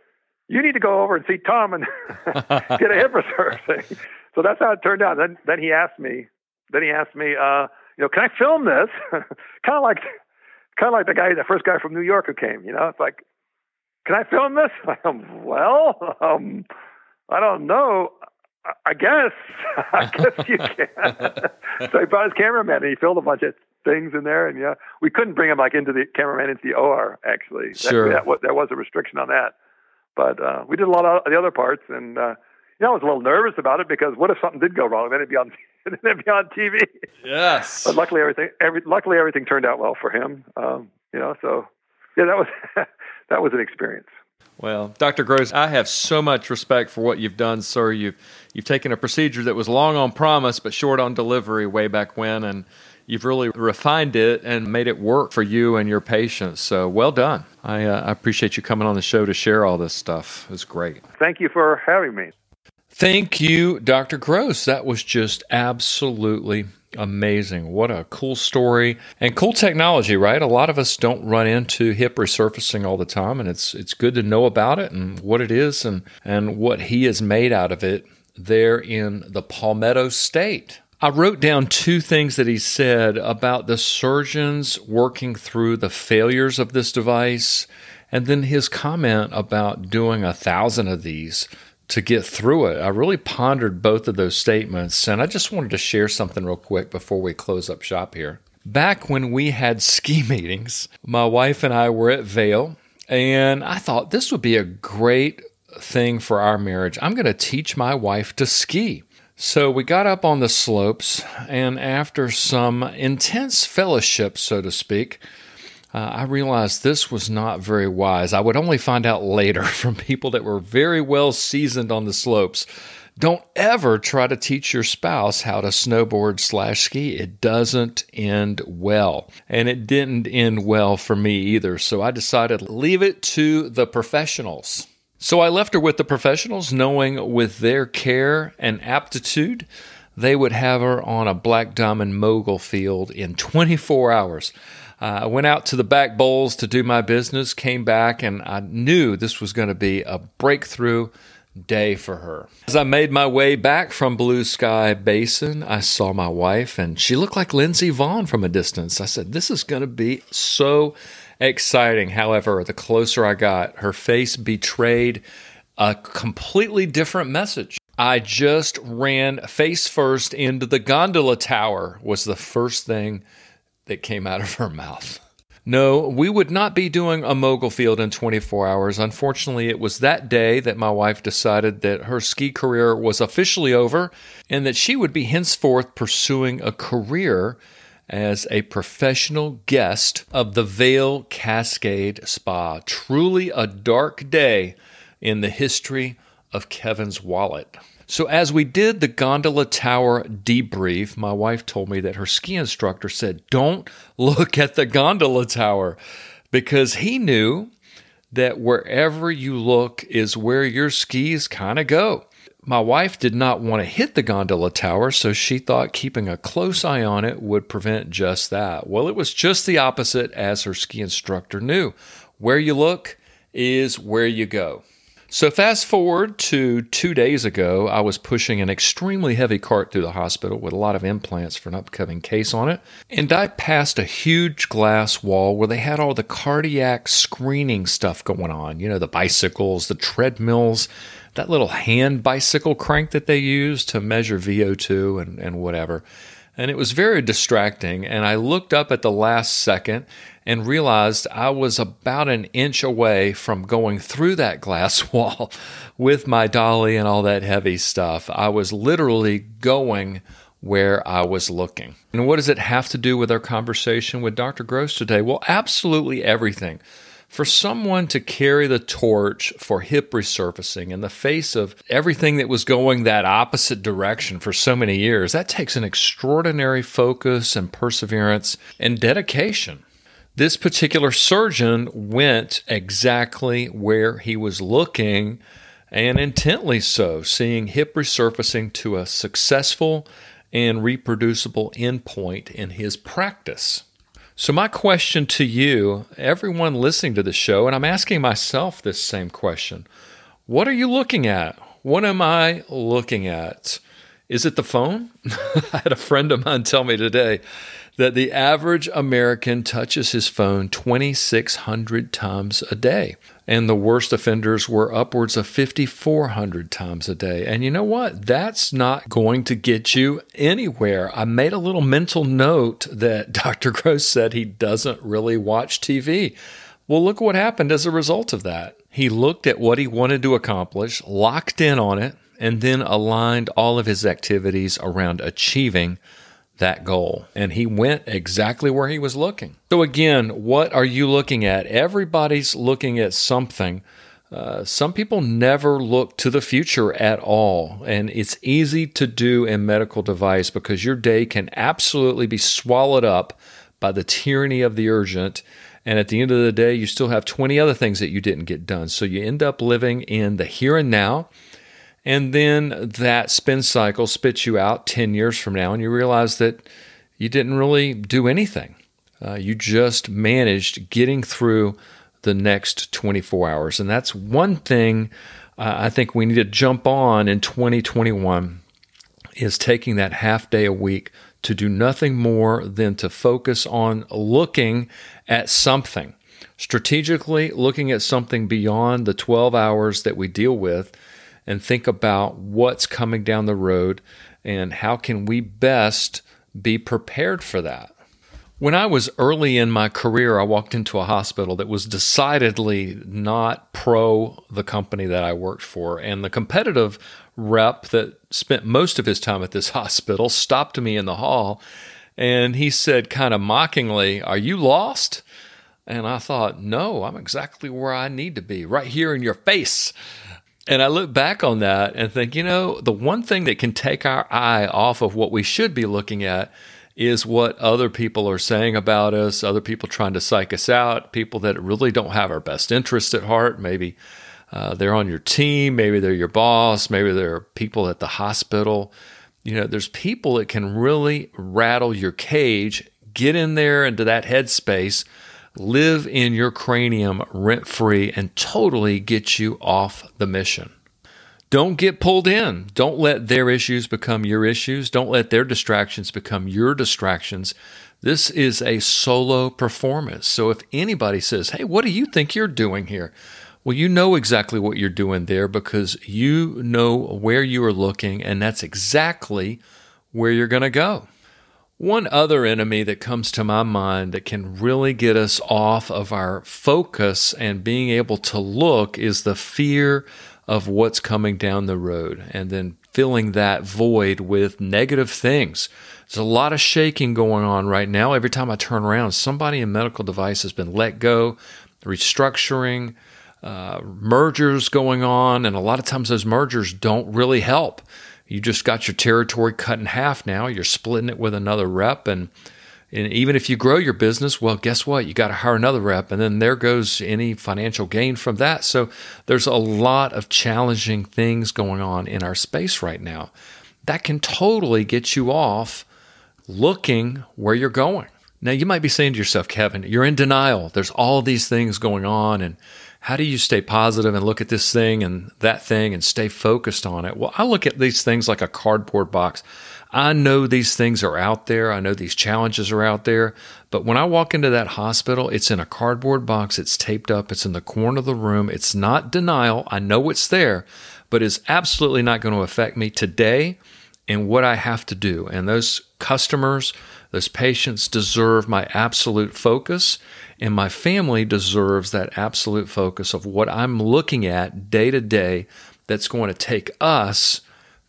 You need to go over and see Tom and get a hip resurfacing. So that's how it turned out. Then then he asked me, then he asked me, uh, you know, can I film this? kind of like, kind of like the guy, the first guy from New York who came. You know, it's like, can I film this? I'm, well, um, I don't know. I guess, I guess you can. so he brought his cameraman and he filmed a bunch of things in there, and yeah, we couldn't bring him like into the cameraman into the OR. Actually, sure, that, that, there was a restriction on that. But uh, we did a lot of the other parts, and uh, you know, I was a little nervous about it because what if something did go wrong? Then it'd be on, it'd be on TV. Yes. but luckily, everything, every, luckily everything turned out well for him. Um, you know, so yeah, that was that was an experience. Well, Dr. Gross, I have so much respect for what you've done, sir. You've you've taken a procedure that was long on promise but short on delivery way back when, and you've really refined it and made it work for you and your patients. So well done. I, uh, I appreciate you coming on the show to share all this stuff. It's great. Thank you for having me. Thank you, Dr. Gross. That was just absolutely amazing. What a cool story and cool technology, right? A lot of us don't run into hip resurfacing all the time and it's it's good to know about it and what it is and and what he has made out of it there in the Palmetto state. I wrote down two things that he said about the surgeons working through the failures of this device, and then his comment about doing a thousand of these to get through it. I really pondered both of those statements, and I just wanted to share something real quick before we close up shop here. Back when we had ski meetings, my wife and I were at Vail, and I thought this would be a great thing for our marriage. I'm going to teach my wife to ski. So we got up on the slopes, and after some intense fellowship, so to speak, uh, I realized this was not very wise. I would only find out later from people that were very well seasoned on the slopes. Don't ever try to teach your spouse how to snowboard slash ski. It doesn't end well. And it didn't end well for me either. So I decided leave it to the professionals. So I left her with the professionals, knowing with their care and aptitude, they would have her on a black diamond mogul field in 24 hours. Uh, I went out to the back bowls to do my business, came back, and I knew this was going to be a breakthrough day for her. As I made my way back from Blue Sky Basin, I saw my wife, and she looked like Lindsey Vonn from a distance. I said, This is going to be so exciting. However, the closer I got, her face betrayed a completely different message. I just ran face first into the gondola tower, was the first thing that came out of her mouth. No, we would not be doing a mogul field in 24 hours. Unfortunately, it was that day that my wife decided that her ski career was officially over and that she would be henceforth pursuing a career as a professional guest of the Vail Cascade Spa. Truly a dark day in the history of Kevin's wallet. So, as we did the gondola tower debrief, my wife told me that her ski instructor said, Don't look at the gondola tower because he knew that wherever you look is where your skis kind of go. My wife did not want to hit the gondola tower, so she thought keeping a close eye on it would prevent just that. Well, it was just the opposite, as her ski instructor knew. Where you look is where you go. So, fast forward to two days ago, I was pushing an extremely heavy cart through the hospital with a lot of implants for an upcoming case on it. And I passed a huge glass wall where they had all the cardiac screening stuff going on. You know, the bicycles, the treadmills, that little hand bicycle crank that they use to measure VO2 and, and whatever. And it was very distracting. And I looked up at the last second and realized I was about an inch away from going through that glass wall with my dolly and all that heavy stuff. I was literally going where I was looking. And what does it have to do with our conversation with Dr. Gross today? Well, absolutely everything. For someone to carry the torch for hip resurfacing in the face of everything that was going that opposite direction for so many years, that takes an extraordinary focus and perseverance and dedication. This particular surgeon went exactly where he was looking and intently so, seeing hip resurfacing to a successful and reproducible endpoint in his practice. So, my question to you, everyone listening to the show, and I'm asking myself this same question what are you looking at? What am I looking at? Is it the phone? I had a friend of mine tell me today that the average American touches his phone 2,600 times a day. And the worst offenders were upwards of 5,400 times a day. And you know what? That's not going to get you anywhere. I made a little mental note that Dr. Gross said he doesn't really watch TV. Well, look what happened as a result of that. He looked at what he wanted to accomplish, locked in on it, and then aligned all of his activities around achieving that goal. And he went exactly where he was looking. So, again, what are you looking at? Everybody's looking at something. Uh, some people never look to the future at all. And it's easy to do in medical device because your day can absolutely be swallowed up by the tyranny of the urgent. And at the end of the day, you still have 20 other things that you didn't get done. So you end up living in the here and now and then that spin cycle spits you out 10 years from now, and you realize that you didn't really do anything. Uh, you just managed getting through the next 24 hours. And that's one thing uh, I think we need to jump on in 2021 is taking that half day a week to do nothing more than to focus on looking at something strategically looking at something beyond the 12 hours that we deal with and think about what's coming down the road and how can we best be prepared for that. When I was early in my career, I walked into a hospital that was decidedly not pro the company that I worked for. And the competitive rep that spent most of his time at this hospital stopped me in the hall and he said, kind of mockingly, Are you lost? And I thought, No, I'm exactly where I need to be, right here in your face. And I look back on that and think, you know, the one thing that can take our eye off of what we should be looking at is what other people are saying about us, other people trying to psych us out, people that really don't have our best interest at heart. Maybe uh, they're on your team, maybe they're your boss, maybe they're people at the hospital. You know, there's people that can really rattle your cage, get in there into that headspace live in your cranium rent free and totally get you off the mission. Don't get pulled in. Don't let their issues become your issues. Don't let their distractions become your distractions. This is a solo performance. So if anybody says, Hey, what do you think you're doing here? Well, you know exactly what you're doing there because you know where you are looking, and that's exactly where you're going to go. One other enemy that comes to my mind that can really get us off of our focus and being able to look is the fear of what's coming down the road and then filling that void with negative things. There's a lot of shaking going on right now. Every time I turn around, somebody in medical device has been let go, restructuring, uh, mergers going on, and a lot of times those mergers don't really help you just got your territory cut in half now. You're splitting it with another rep. And, and even if you grow your business, well, guess what? You got to hire another rep. And then there goes any financial gain from that. So there's a lot of challenging things going on in our space right now that can totally get you off looking where you're going. Now, you might be saying to yourself, Kevin, you're in denial. There's all these things going on. And how do you stay positive and look at this thing and that thing and stay focused on it? Well, I look at these things like a cardboard box. I know these things are out there. I know these challenges are out there. But when I walk into that hospital, it's in a cardboard box. It's taped up. It's in the corner of the room. It's not denial. I know it's there, but it's absolutely not going to affect me today and what I have to do. And those customers, those patients deserve my absolute focus. And my family deserves that absolute focus of what I'm looking at day to day that's going to take us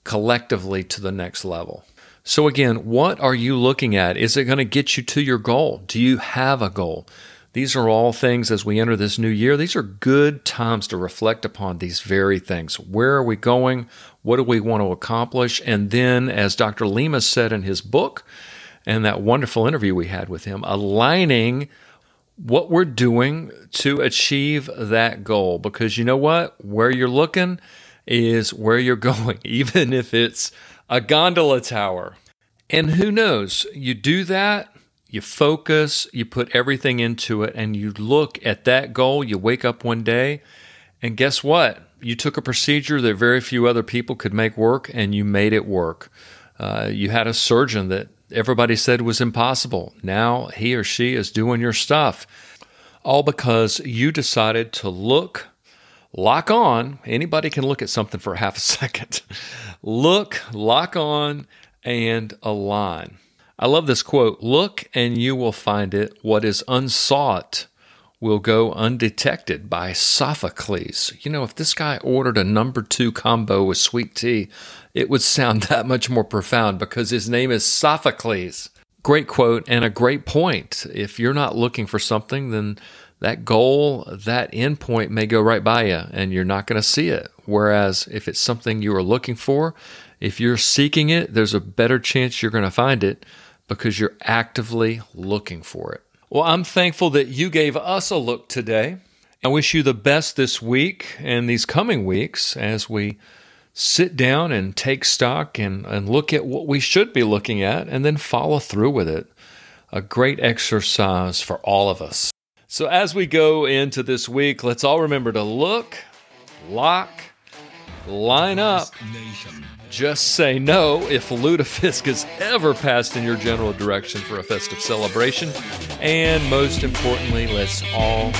collectively to the next level. So, again, what are you looking at? Is it going to get you to your goal? Do you have a goal? These are all things as we enter this new year. These are good times to reflect upon these very things. Where are we going? What do we want to accomplish? And then, as Dr. Lima said in his book and that wonderful interview we had with him, aligning what we're doing to achieve that goal. Because you know what? Where you're looking is where you're going, even if it's a gondola tower. And who knows? You do that you focus, you put everything into it, and you look at that goal. You wake up one day, and guess what? You took a procedure that very few other people could make work, and you made it work. Uh, you had a surgeon that everybody said was impossible. Now he or she is doing your stuff. All because you decided to look, lock on. Anybody can look at something for half a second. look, lock on, and align. I love this quote Look and you will find it. What is unsought will go undetected by Sophocles. You know, if this guy ordered a number two combo with sweet tea, it would sound that much more profound because his name is Sophocles. Great quote and a great point. If you're not looking for something, then that goal, that endpoint may go right by you and you're not going to see it. Whereas if it's something you are looking for, if you're seeking it, there's a better chance you're going to find it because you're actively looking for it. Well, I'm thankful that you gave us a look today. I wish you the best this week and these coming weeks as we sit down and take stock and, and look at what we should be looking at and then follow through with it. A great exercise for all of us. So, as we go into this week, let's all remember to look, lock, line up, just say no if lutefisk is ever passed in your general direction for a festive celebration. And most importantly, let's all